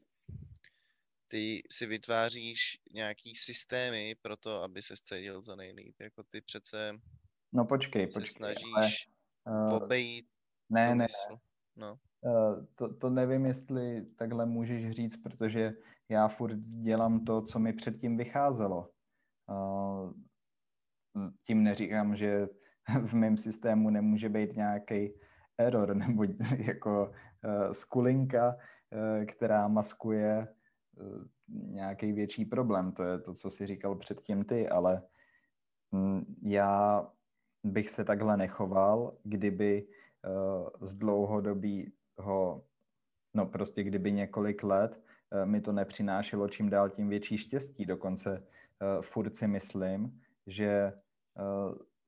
ty si vytváříš nějaký systémy pro to, aby se cítil to nejlíp. Jako ty přece no počkej, se počkej, snažíš ale, uh, obejít ne, ne, No. Uh, to, to nevím, jestli takhle můžeš říct, protože já furt dělám to, co mi předtím vycházelo. tím neříkám, že v mém systému nemůže být nějaký error nebo jako skulinka, která maskuje nějaký větší problém. To je to, co si říkal předtím ty, ale mm, já bych se takhle nechoval, kdyby z dlouhodobého, no prostě kdyby několik let mi to nepřinášelo čím dál tím větší štěstí. Dokonce furt si myslím, že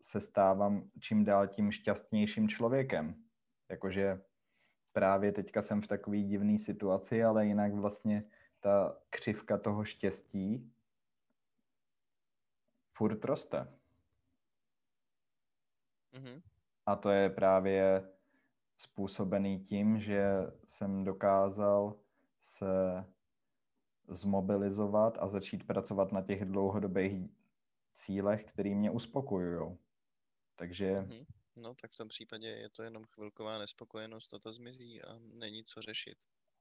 se stávám čím dál tím šťastnějším člověkem. Jakože právě teďka jsem v takové divné situaci, ale jinak vlastně ta křivka toho štěstí furt roste. Mm-hmm. A to je právě způsobený tím, že jsem dokázal se zmobilizovat a začít pracovat na těch dlouhodobých cílech, které mě uspokojují. Takže... Mm-hmm. No tak v tom případě je to jenom chvilková nespokojenost, to ta zmizí a není co řešit.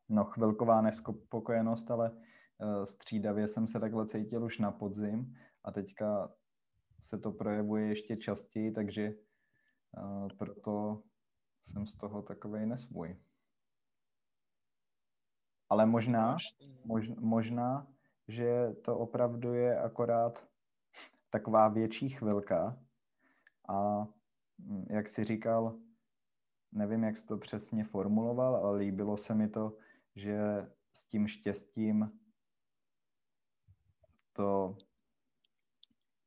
No chvilková nespokojenost, ale uh, střídavě jsem se takhle cítil už na podzim a teďka se to projevuje ještě častěji, takže uh, proto jsem z toho takovej nesvůj. Ale možná, mož, možná, že to opravdu je akorát taková větší chvilka a mm, jak si říkal, nevím, jak jsi to přesně formuloval, ale líbilo se mi to, že s tím štěstím to...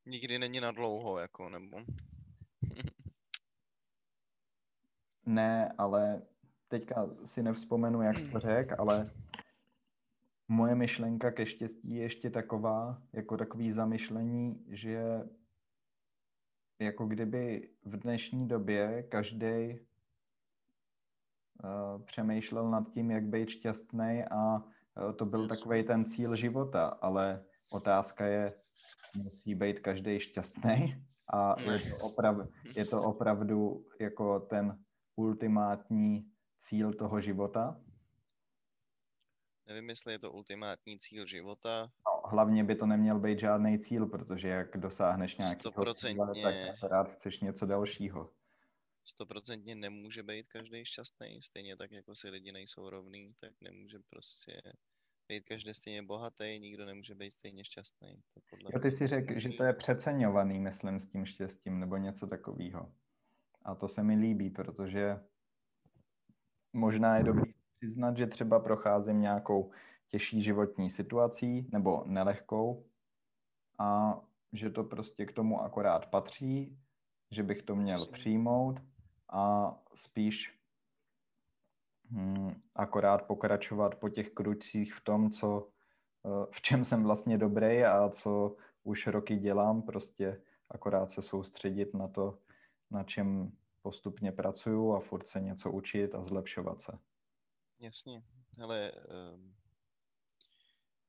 Nikdy není na dlouho, jako, nebo... ne, ale teďka si nevzpomenu, jak jsi to řekl, ale moje myšlenka ke štěstí je ještě taková, jako takový zamyšlení, že jako kdyby v dnešní době každý přemýšlel nad tím, jak být šťastný a uh, to byl takový ten cíl života, ale otázka je, musí být každý šťastný a je to, oprav, je to opravdu jako ten ultimátní cíl toho života? Nevím, jestli je to ultimátní cíl života. No, hlavně by to neměl být žádný cíl, protože jak dosáhneš nějakého cíle, tak rád chceš něco dalšího. Stoprocentně nemůže být každý šťastný, stejně tak jako si lidi nejsou rovný, tak nemůže prostě být každý stejně bohatý, nikdo nemůže být stejně šťastný. To podle jo, ty si řekl, že to je přeceňovaný, myslím, s tím štěstím, nebo něco takového. A to se mi líbí, protože možná je dobrý přiznat, že třeba procházím nějakou těžší životní situací nebo nelehkou a že to prostě k tomu akorát patří, že bych to měl přijmout a spíš hmm, akorát pokračovat po těch kručcích v tom, co, eh, v čem jsem vlastně dobrý a co už roky dělám, prostě akorát se soustředit na to, na čem postupně pracuju a furt se něco učit a zlepšovat se. Jasně, ale um,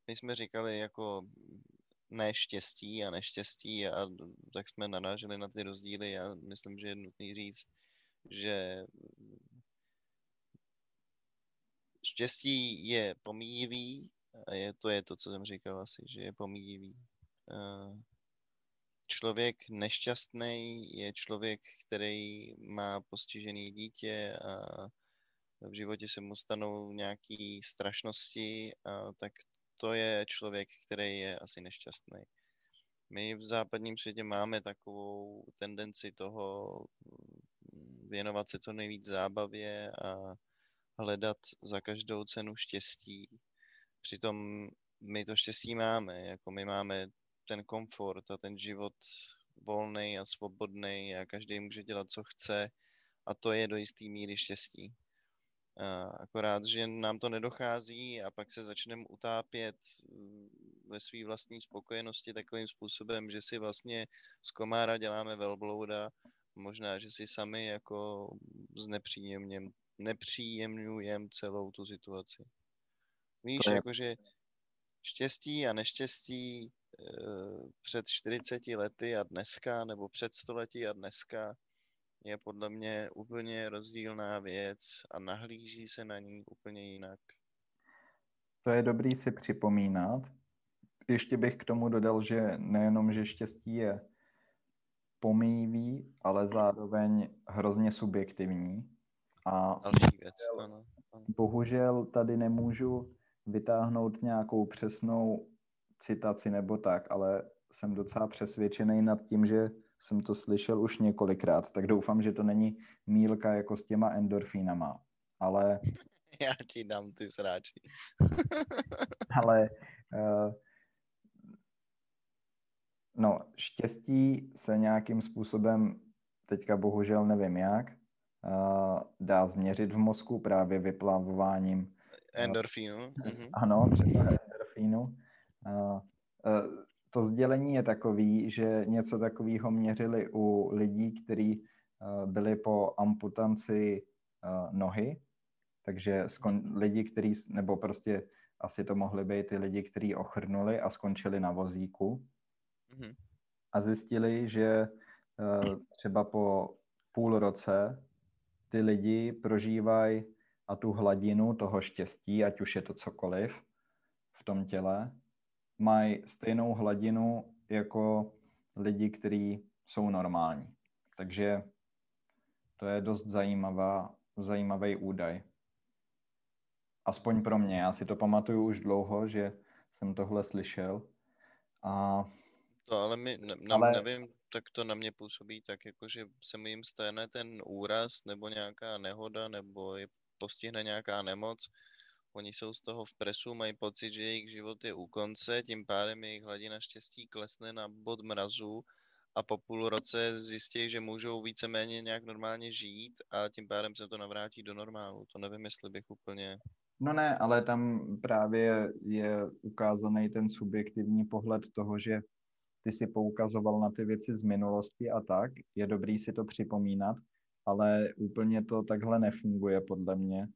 my jsme říkali jako neštěstí a neštěstí a tak jsme naráželi na ty rozdíly. Já myslím, že je nutný říct, že štěstí je pomíjivý a je, to je to, co jsem říkal asi, že je pomíjivý. Člověk nešťastný je člověk, který má postižený dítě a v životě se mu stanou nějaké strašnosti, a tak to je člověk, který je asi nešťastný. My v západním světě máme takovou tendenci toho věnovat se co nejvíc zábavě a hledat za každou cenu štěstí. Přitom my to štěstí máme, jako my máme ten komfort a ten život volný a svobodný a každý může dělat, co chce a to je do jisté míry štěstí. Akorát, že nám to nedochází a pak se začneme utápět mm, ve své vlastní spokojenosti takovým způsobem, že si vlastně z komára děláme velblouda, možná, že si sami jako znepříjemněm, nepříjemňujeme celou tu situaci. Víš, je... jakože štěstí a neštěstí e, před 40 lety a dneska, nebo před století a dneska, je podle mě úplně rozdílná věc a nahlíží se na ní úplně jinak. To je dobrý si připomínat, ještě bych k tomu dodal, že nejenom, že štěstí je pomíjivý, ale zároveň hrozně subjektivní. A Další věc, ano. ano. bohužel tady nemůžu vytáhnout nějakou přesnou citaci nebo tak, ale jsem docela přesvědčený nad tím, že jsem to slyšel už několikrát, tak doufám, že to není mílka jako s těma endorfínama. Ale, Já ti dám ty sráči. ale uh, no, štěstí se nějakým způsobem, teďka bohužel nevím jak, uh, dá změřit v mozku právě vyplavováním Endorfínu. Mhm. ano, třeba endorfínu. Uh, to sdělení je takový, že něco takového měřili u lidí, kteří byli po amputanci nohy, takže skon- lidi, kteří, nebo prostě asi to mohli být ty lidi, kteří ochrnuli a skončili na vozíku Mhm. A zjistili, že uh, třeba po půl roce ty lidi prožívají a tu hladinu toho štěstí, ať už je to cokoliv v tom těle, mají stejnou hladinu jako lidi, kteří jsou normální. Takže to je dost zajímavá, zajímavý údaj. Aspoň pro mě. Já si to pamatuju už dlouho, že jsem tohle slyšel. A To ale mi, ne, ne, Ale- nevím, tak to na mě působí tak, jako že se mi jim stane ten úraz nebo nějaká nehoda nebo je postihne nějaká nemoc. Oni jsou z toho v presu, mají pocit, že jejich život je u konce, tím pádem jejich hladina štěstí klesne na bod mrazu a po půl roce zjistí, že můžou víceméně nějak normálně žít a tím pádem se to navrátí do normálu. To nevím, jestli bych úplně... No ne, ale tam právě je ukázaný ten subjektivní pohled toho, že ty si poukazoval na ty věci z minulosti a tak. Je dobrý si to připomínat, ale úplně to takhle nefunguje podle mě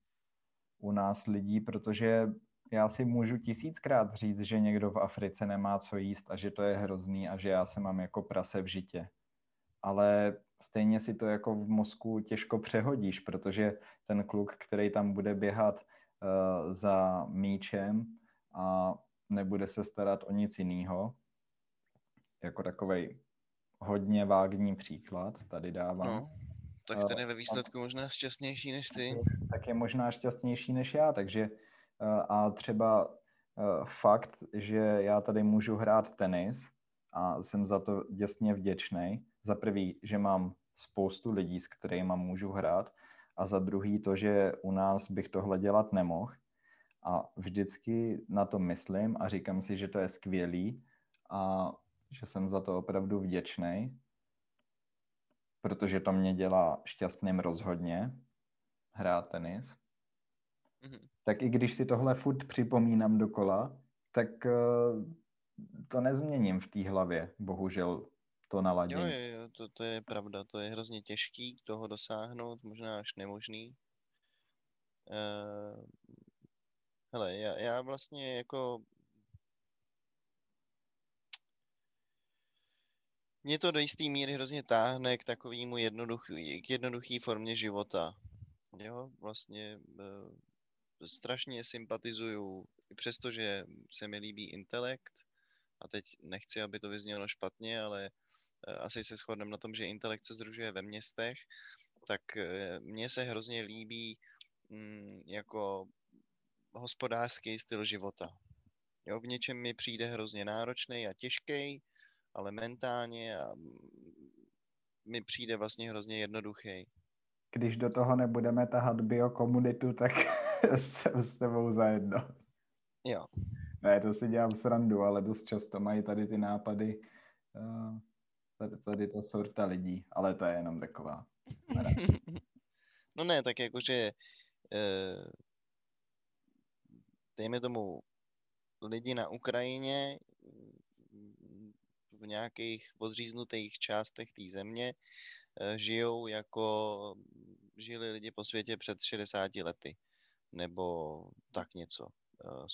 u nás lidí, protože já si můžu tisíckrát říct, že někdo v Africe nemá co jíst a že to je hrozný a že já se mám jako prase v žitě. Ale stejně si to jako v mozku těžko přehodíš, protože ten kluk, který tam bude běhat uh, za míčem a nebude se starat o nic jiného, jako takový hodně vágní příklad tady dávám, No, tak A- ten je ve výsledku možná šťastnější než ty. tak je možná šťastnější než já, takže uh, a třeba uh, fakt, že já tady můžu hrát tenis a jsem za to děsně vděčný. Za prvý, že mám spoustu lidí, s kterými můžu hrát a za druhý to, že u nás bych tohle dělat nemohl a vždycky na to myslím a říkám si, že to je skvělý a že jsem za to opravdu vděčný, protože to mě dělá šťastným rozhodně hrát tenis. Mhm. Tak i když si tohle furt připomínám dokola, tak eh, to nezměním v té hlavě, bohužel to Jo, naladění. jo, jo, to, to je pravda, to je hrozně těžký toho dosáhnout, možná až nemožný. Uh, hele, já, já vlastně jako... Mě to do jisté míry hrozně táhne k takovému jednoduchý, k jednoduchý formě života. Jo, vlastně uh, strašně sympatizuju, i přesto, že se mi líbí intelekt, a teď nechci, aby to vyznělo špatně, ale eh, asi se shodneme na tom, že intelekt se združuje ve městech, tak eh, mně se hrozně líbí mm, jako hospodářský styl života. Jo, v něčem mi přijde hrozně náročný a těžký, ale mentálně a mi přijde vlastně hrozně jednoduchý. Když do toho nebudeme tahat biokomunitu, tak jsem s tebou zajedno. Jo, Ne, to si dělám srandu, ale dost často mají tady ty nápady, uh, tady, tady ta sorta lidí, ale to je jenom taková. no ne, tak jakože eh, dejme tomu lidi na Ukrajině v- nějakých odříznutých částech té země eh, žijou jako žili lidi po světě před 60 lety nebo tak něco. Eh,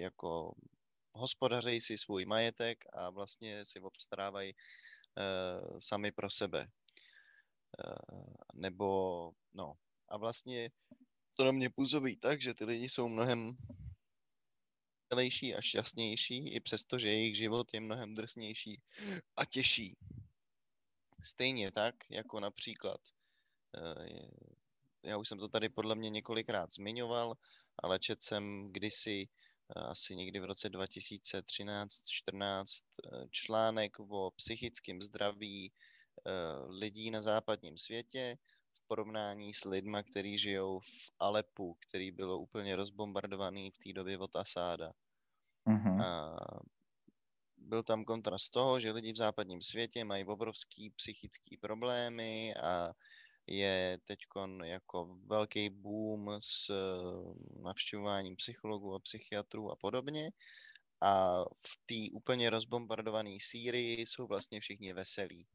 Jako hospodařejí si svůj majetek a vlastně si obstarávají eh, sami pro sebe. Nebo, no, a vlastně to na mě působí tak, že ty lidi jsou mnohem veselější a šťastnější, i přesto, že jejich život je mnohem drsnější a těžší. Stejně tak, jako například, eh, já už jsem to tady podle mě několikrát zmiňoval, ale četl jsem kdysi, eh, asi někdy v roce 2013-14, eh, článek o psychickém zdraví lidí na západním světě v porovnání s lidma, kteří žijou v Alepu, který bylo úplně rozbombardovaný v té době od Asáda. Mhm. A byl tam kontrast toho, že lidi v západním světě mají obrovský psychické problémy a je teď jako velký boom s eh, navštěvováním psychologů a psychiatrů a podobně. A v té úplně rozbombardované Sýrii jsou vlastně všichni veselí.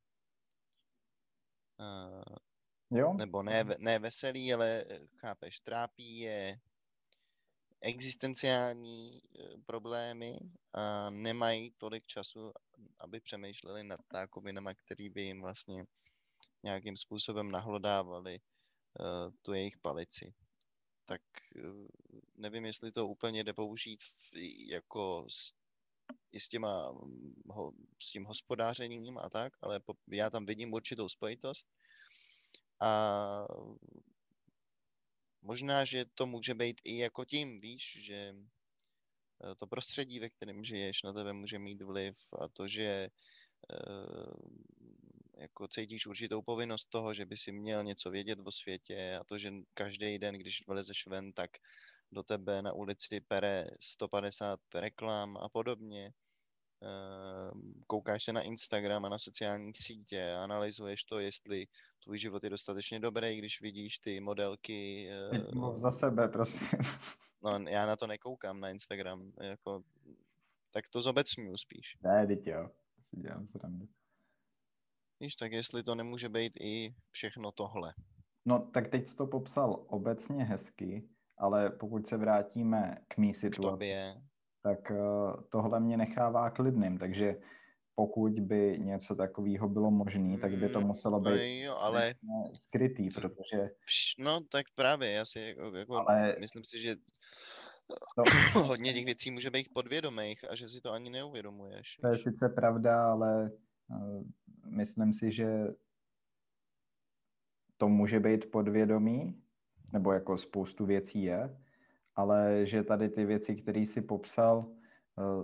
Jo? nebo ne, ne veselí, ale eh, chápeš, trápí je existenciální eh, problémy a nemají tolik času, aby přemýšleli nad tákovinama, který by jim vlastně nějakým způsobem nahlodávali uh, tu jejich palici. Tak uh, nevím, jestli to úplně jde použít v, jako s, i s, těma, ho, s tím hospodářením a tak, ale po, já tam vidím určitou spojitost. A Možná, že to může být i jako tím, víš, že eh, to prostředí, ve kterém žiješ, na tebe může mít vliv a to, že eh, jako cítíš určitou povinnost toho, že by si měl něco vědět o světě a to, že každý den, když vylezeš ven, tak do tebe na ulici pere 150 reklam a podobně. Ehm, koukáš se na Instagram a na sociální sítě analyzuješ to, jestli tvůj život je dostatečně dobrý, když vidíš ty modelky. Mluv za sebe, prosím. No, já na to nekoukám na Instagram, jako, tak to zobecňuju spíš. Ne, teď jo, si dělám srandu. Víš, tak jestli to nemůže být i všechno tohle. No, tak teď jsi to popsal obecně hezky, ale pokud se vrátíme k mý situaci, k tobě tak eh, tohle mě nechává klidným, takže pokud by něco takového bylo možné, tak by to mm, muselo být no jo, ale... skrytý, protože... No, tak právě, já si jako, jako ale... myslím si, že to... hodně těch věcí může být podvědomých a že si to ani neuvědomuješ. To je sice pravda, ale uh, myslím si, že to může být podvědomí, nebo jako spoustu věcí je, ale že tady ty věci, které si popsal, eh,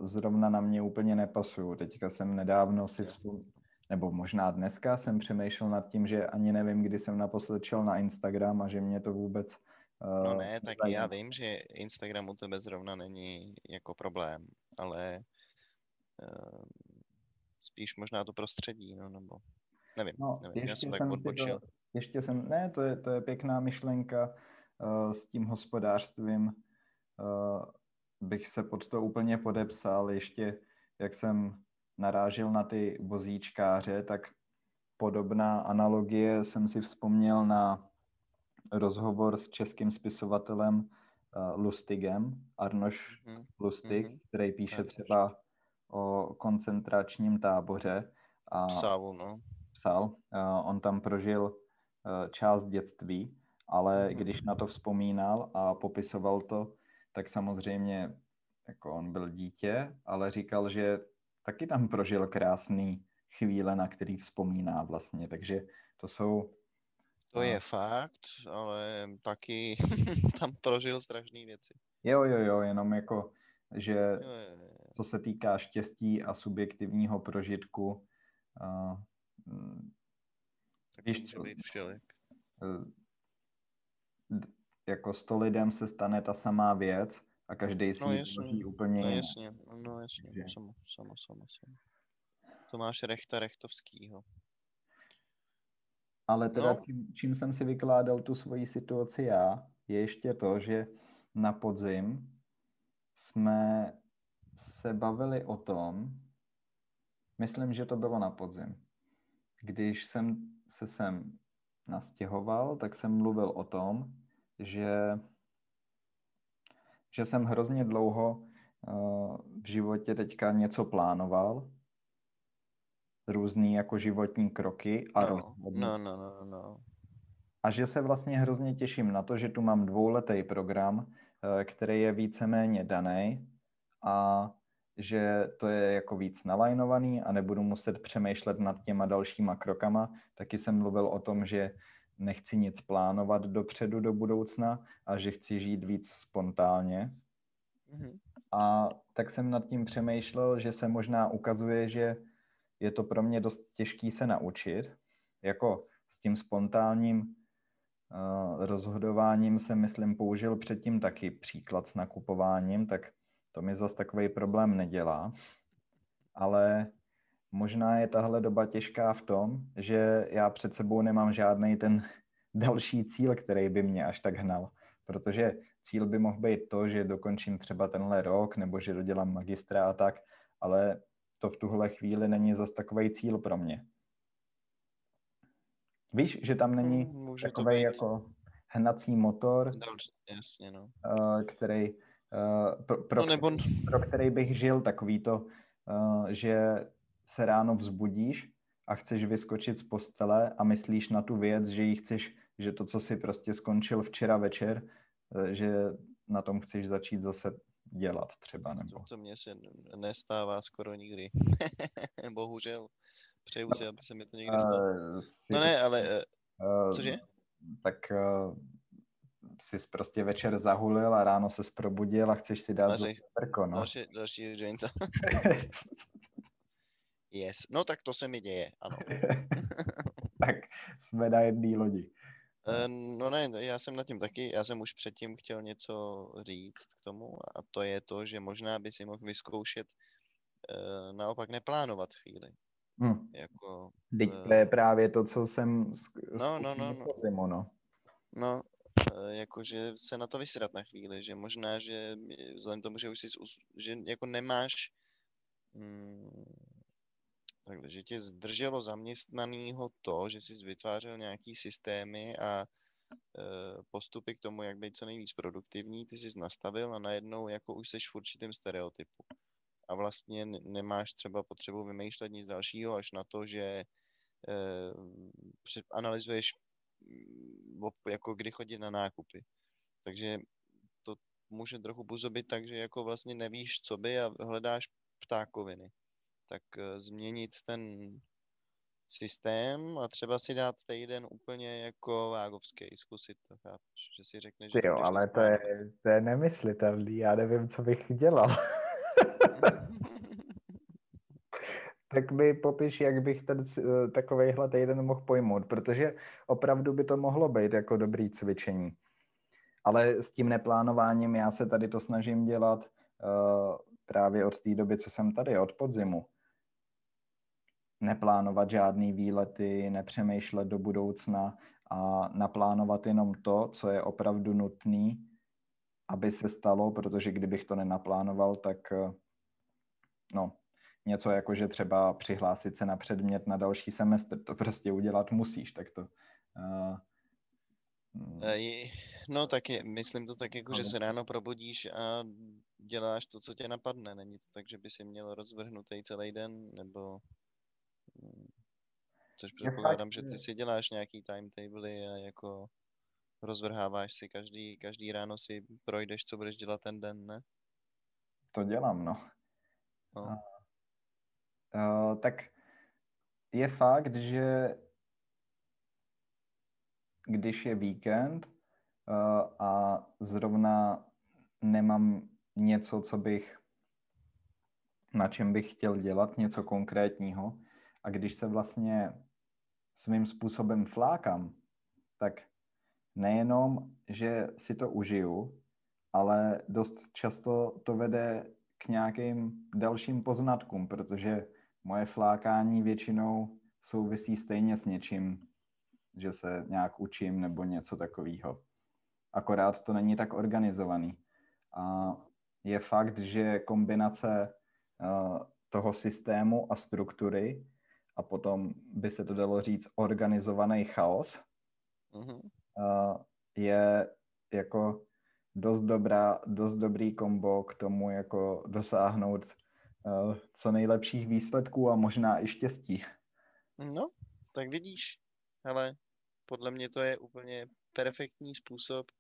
zrovna na mě úplně nepasují. Teďka jsem nedávno si vzpomněl, nebo možná dneska jsem přemýšlel nad tím, že ani nevím, kdy jsem naposled šel na Instagram a že mě to vůbec... Uh, no ne, tak já vím, že Instagram u tebe zrovna není jako problém, ale uh, spíš možná to prostředí, no, nebo nevím, no, nevím já jsem tak odbočil. To, ještě jsem, ne, to je, to je pěkná myšlenka, Eh, s tím hospodářstvím eh, bych se pod to úplně podepsal. Ještě jak jsem narážel na ty vozíčkáře, tak podobná analogie jsem si vzpomněl na rozhovor s českým spisovatelem eh, Lustigem, Arnoš mm. Lustig, mm-hmm. který píše třeba o koncentračním táboře. A psal, no. Psal. On tam prožil část dětství ale mhm. když na to vzpomínal a popisoval to, tak samozřejmě jako on byl dítě, ale říkal, že taky tam prožil krásný chvíle, na který vzpomíná vlastně, takže to jsou... To je fakt, ale taky tam prožil strašné věci. Jo, jo, jo, jenom jako, že co se týká štěstí a subjektivního prožitku, uh, tak víš, může být všelijak. Uh, jako sto lidem se stane ta samá věc a každý si no, jasně, úplně no, jasně, no jasně, Takže... samo, samo, samo, samo. To máš Rechta Rechtovskýho. Ale teda no. čím, čím jsem si vykládal tu svoji situaci já, je ještě to, že na podzim jsme se bavili o tom, myslím, že to bylo na podzim, když jsem se sem nastěhoval, tak jsem mluvil o tom, že, že jsem hrozně dlouho uh, v životě teďka něco plánoval, různý jako životní kroky a no, no, no, no, no. A že se vlastně hrozně těším na to, že tu mám dvouletý program, uh, který je víceméně daný a že to je jako víc nalajnovaný a nebudu muset přemýšlet nad těma dalšíma krokama. Taky jsem mluvil o tom, že nechci nic plánovat dopředu do budoucna a že chci žít víc spontánně. Mm-hmm. A tak jsem nad tím přemýšlel, že se možná ukazuje, že je to pro mě dost těžký se naučit. Jako s tím spontánním uh, rozhodováním jsem, myslím, použil předtím taky příklad s nakupováním, tak to mi zase takový problém nedělá. Ale možná je tahle doba těžká v tom, že já před sebou nemám žádný ten další cíl, který by mě až tak hnal. Protože cíl by mohl být to, že dokončím třeba tenhle rok, nebo že dodělám magistra a tak, ale to v tuhle chvíli není zas takový cíl pro mě. Víš, že tam není hmm, takový jako hnací motor, jasně, no. uh, který, uh, pro, pro, no, nebo... pro který bych žil, takový to, uh, že se ráno vzbudíš a chceš vyskočit z postele a myslíš na tu věc, že ji chceš, že to, co si prostě skončil včera večer, že na tom chceš začít zase dělat třeba. Nebo... To, mně se nestává skoro nikdy. Bohužel. Přeju si, aby se mi to někdy stalo. Uh, no ne, ale... Uh, cože? Tak uh, jsi prostě večer zahulil a ráno se probudil a chceš si dát další, prko, no. Další, další. Yes. No tak to se mi děje, ano. tak jsme na jedné lodi. Eh, no ne, já jsem na tím taky, já jsem už předtím chtěl něco říct k tomu a to je to, že možná by si mohl vyzkoušet uh, naopak neplánovat chvíli. Hmm. Jako, Teď uh, to je právě to, co jsem no, no, no, no. Zimu, no. no jakože se na to vysrat na chvíli, že možná, že vzhledem tomu, že už jsi, že jako nemáš mm, Takhle, že tě zdrželo zaměstnanýho to, že jsi vytvářel nějaký systémy a e, postupy k tomu, jak být co nejvíc produktivní, ty jsi nastavil a najednou jako už jsi v určitém stereotypu. A vlastně nemáš třeba potřebu vymýšlet nic dalšího, až na to, že e, analyzuješ mm, jako kdy chodit na nákupy. Takže to může trochu působit tak, že jako vlastně nevíš, co by a hledáš ptákoviny tak eh, změnit ten systém a třeba si dát týden úplně jako vágovský, zkusit to, chápeš? Že si řekneš, že... Jo, ale to je, to je nemyslitelný, já nevím, co bych dělal. tak mi popiš, jak bych ten eh, takovejhle týden mohl pojmout, protože opravdu by to mohlo být jako dobrý cvičení. Ale s tím neplánováním já se tady to snažím dělat uh, právě od té doby, co jsem tady, od podzimu neplánovat žádný výlety, nepřemýšlet do budoucna a naplánovat jenom to, co je opravdu nutné, aby se stalo, protože kdybych to nenaplánoval, tak eh, no, něco jako, že třeba přihlásit se na předmět na další semestr, to prostě udělat musíš, tak to... Uh, no taky, myslím to tak jako, že se ráno probudíš a děláš to, co tě napadne. Není to tak, že by si měl rozvrhnutý celý den, nebo Což předpokládám, že ty si děláš nějaký timetable a jako rozvrháváš si každý, každý ráno si projdeš, co budeš dělat ten den, ne? To dělám, no. no. A, uh, tak je fakt, že když je víkend uh, a zrovna nemám něco, co bych, na čem bych chtěl dělat, něco konkrétního, a když se vlastně svým způsobem flákám, tak nejenom, že si to užiju, ale dost často to vede k nějakým dalším poznatkům, protože moje flákání většinou souvisí stejně s něčím, že se nějak učím nebo něco takového. Akorát to není tak organizovaný. A je fakt, že kombinace uh, toho systému a struktury a potom by se to dalo říct organizovaný chaos, mm-hmm. uh, je jako dost, dobrá, dost dobrý kombo k tomu jako dosáhnout uh, co nejlepších výsledků a možná i štěstí. No, tak vidíš, ale podle mě to je úplně perfektní způsob,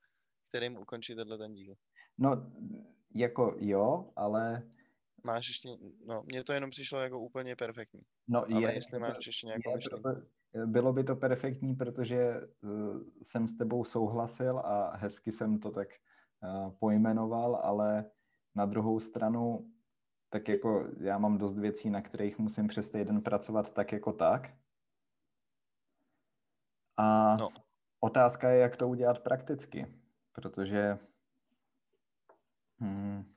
kterým ukončit tenhle ten díl. No, jako jo, ale... Máš ještě, no, mně to jenom přišlo jako úplně perfektní. No, ale je, jestli máš ještě nějakou je, myšlenku. bylo by to perfektní, protože uh, jsem s tebou souhlasil a hezky jsem to tak uh, pojmenoval, ale na druhou stranu, tak jako já mám dost věcí, na kterých musím přes týden pracovat tak jako tak. A No. otázka je, jak to udělat prakticky, protože hmm,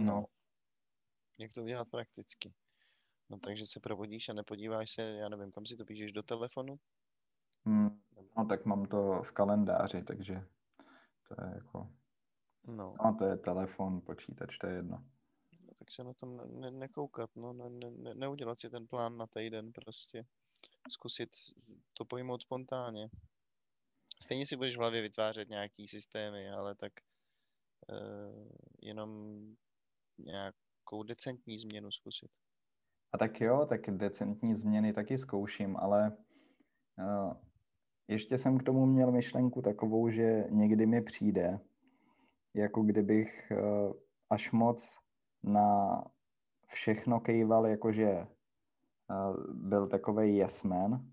no, Jak to udělat prakticky? No takže se probudíš a nepodíváš se, já nevím, kam si to píšeš do telefonu? hmm, no tak mám to v kalendáři, takže to je jako, No, no to je telefon, počítač, to je jedno. no tak se na tom ne- ne- nekoukat, no, ne, ne, ne, neudělat si ten plán na týden prostě. Zkusit to pojmout spontánně. Stejně si budeš v hlavě vytvářet nějaký systémy, ale tak uh, jenom nějakou decentní změnu zkusit. A tak jo, tak decentní změny taky zkouším, ale uh, ještě jsem k tomu měl myšlenku takovou, že někdy mi přijde, jako kdybych uh, až moc na všechno kejval, jakože uh, byl takový yes man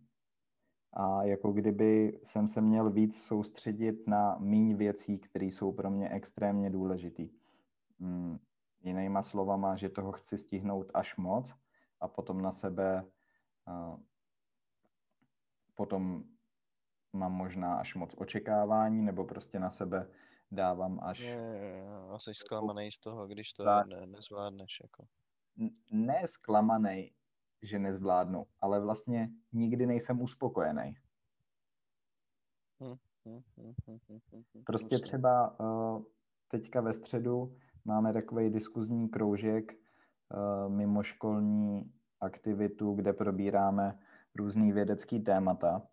a jako kdyby jsem se měl víc soustředit na míň věcí, které jsou pro mě extrémně důležitý. Mm, jinýma slovama, že toho chci stihnout až moc a potom na sebe uh, potom mám možná až moc očekávání, nebo prostě na sebe dávám až... Je, je, je, a jsi zklamaný z toho, když to Tak. ne, nezvládneš. Jako. ne zklamaný, že nezvládnu, ale vlastně nikdy nejsem uspokojený. Hm, hm, hm, Prostě třeba uh, teďka ve středu máme takový diskuzní kroužek, uh, mimoškolní aktivitu, kde probíráme různý vědecký témata.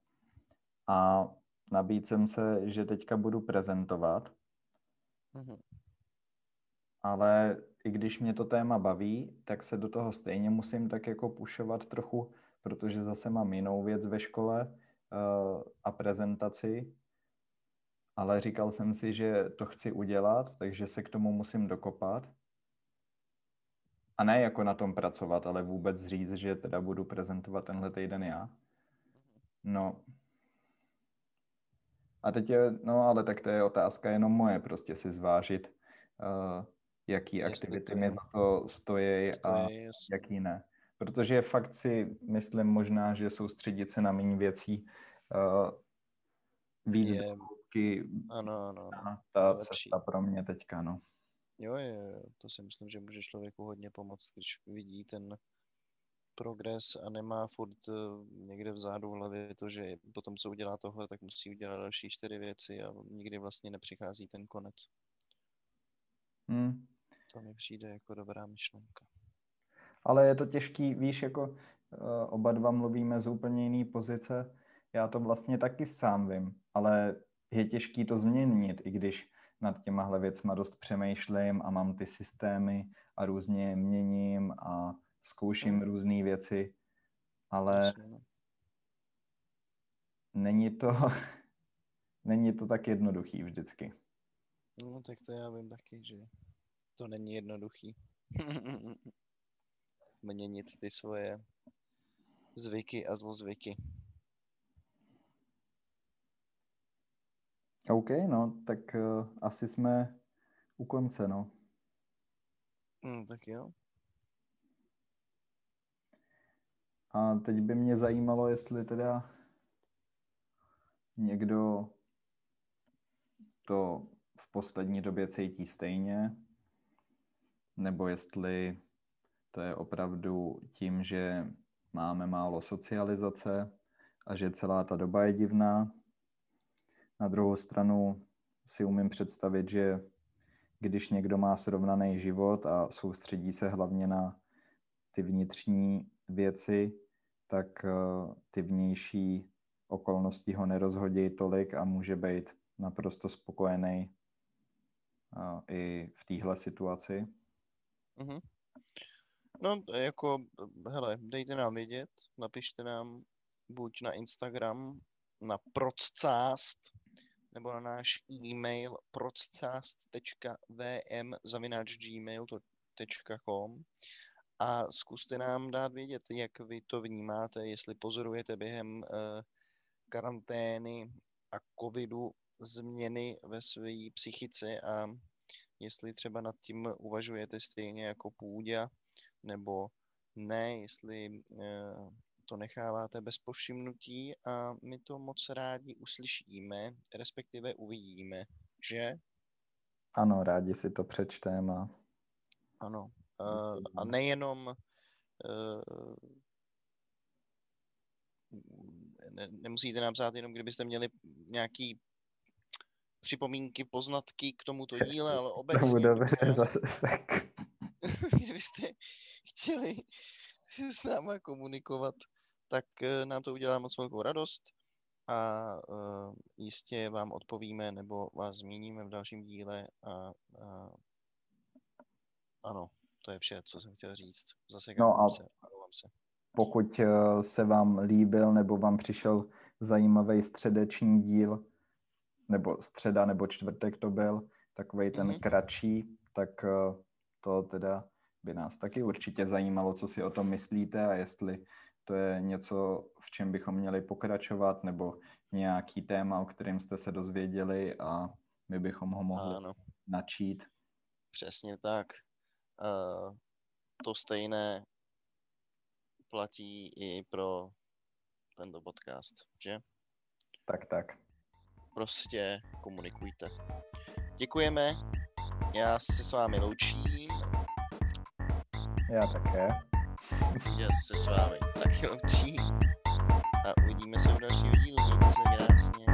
A nabídl jsem se, že teďka budu prezentovat, Mhm. ale i když mě to téma baví, tak se do toho stejně musím tak jako pušovat trochu, protože zase mám jinou věc ve škole uh, a prezentaci, ale říkal jsem si, že to chci udělat, takže se k tomu musím dokopat. A ne jako na tom pracovat, ale vůbec říct, že teda budu prezentovat tenhle týden já. No. A teď je, no ale tak to je otázka jenom moje, prostě si zvážit, uh, jaký Jestli aktivity to mi za to stojí To a jaký ne. Protože fakt si myslím možná, že soustředit se na méně věcí uh, víc Je- hloubky, Ano, ano, ta lepší. cesta pro mě teďka, no. Jo, jo, to si myslím, že může člověku hodně pomoct, když vidí ten progres a nemá furt eh, někde vzadu v hlavě to, že potom, co udělá tohle, tak musí udělat další čtyři věci a nikdy vlastně nepřichází ten konec. Hmm. To mi přijde jako dobrá myšlenka. Ale je to těžký, víš, jako uh, oba dva mluvíme z úplně jiný pozice. Já to vlastně taky sám vím, ale je těžký to změnit, i když nad těmahle věcma dost přemýšlím a mám ty systémy a různě měním a zkouším Mm. různé věci, ale no. není to, není to tak jednoduchý vždycky. no, tak to já vím taky, že to není jednoduchý. Měnit ty svoje zvyky a zlozvyky. OK, no, tak uh, asi jsme u konce, no. No, tak jo. A teď by mě zajímalo, jestli teda někdo to v poslední době cítí stejně, nebo jestli to je opravdu tím, že máme málo socializace a že celá ta doba je divná. Na druhou stranu si umím představit, že když někdo má srovnaný život a soustředí se hlavně na ty vnitřní věci, tak eh, ty vnější okolnosti ho nerozhodí tolik a může být naprosto spokojený eh, i v téhle situaci. Mhm. No, jako, hele, dejte nám vědět, napište nám buď na Instagram na procast nebo na náš e-mail procast.vm.gmail.com a zkuste nám dát vědět, jak vy to vnímáte, jestli pozorujete během uh, karantény a covidu změny ve své psychice a jestli třeba nad tím uvažujete stejně jako půdě, nebo ne, jestli uh, to necháváte bez povšimnutí a my to moc rádi uslyšíme, respektive uvidíme, že? Ano, rádi si to přečteme. A... Ano. Uh, a nejenom uh, ne, nemusíte nám psát jenom, kdybyste měli nějaký připomínky, poznatky k tomuto díle, ale obecně. Tomu dobře, zase tak. kdybyste chtěli s náma komunikovat, tak eh, nám to udělá moc velkou radost a uh, jistě vám odpovíme nebo vás zmíníme v dalším díle a, a ano, to je vše, co jsem chtěl říct. Zase no a se, se. pokud eh, se vám líbil nebo vám přišel zajímavý středeční díl, nebo středa nebo čtvrtek to byl, takový ten mm-hmm. kratší, tak to teda by nás taky určitě zajímalo, co si o tom myslíte a jestli to je něco, v čem bychom měli pokračovat, nebo nějaký téma, o kterém jste se dozvěděli a my bychom ho mohli ano. načít. Přesně tak. Uh, to stejné platí i pro tento podcast, že? Tak, tak. Prostě komunikujte. Děkujeme. Já se s vámi loučím. Já také. Já se s vámi taky loučím. A uvidíme se v dalším dílu. Mějte se krásně.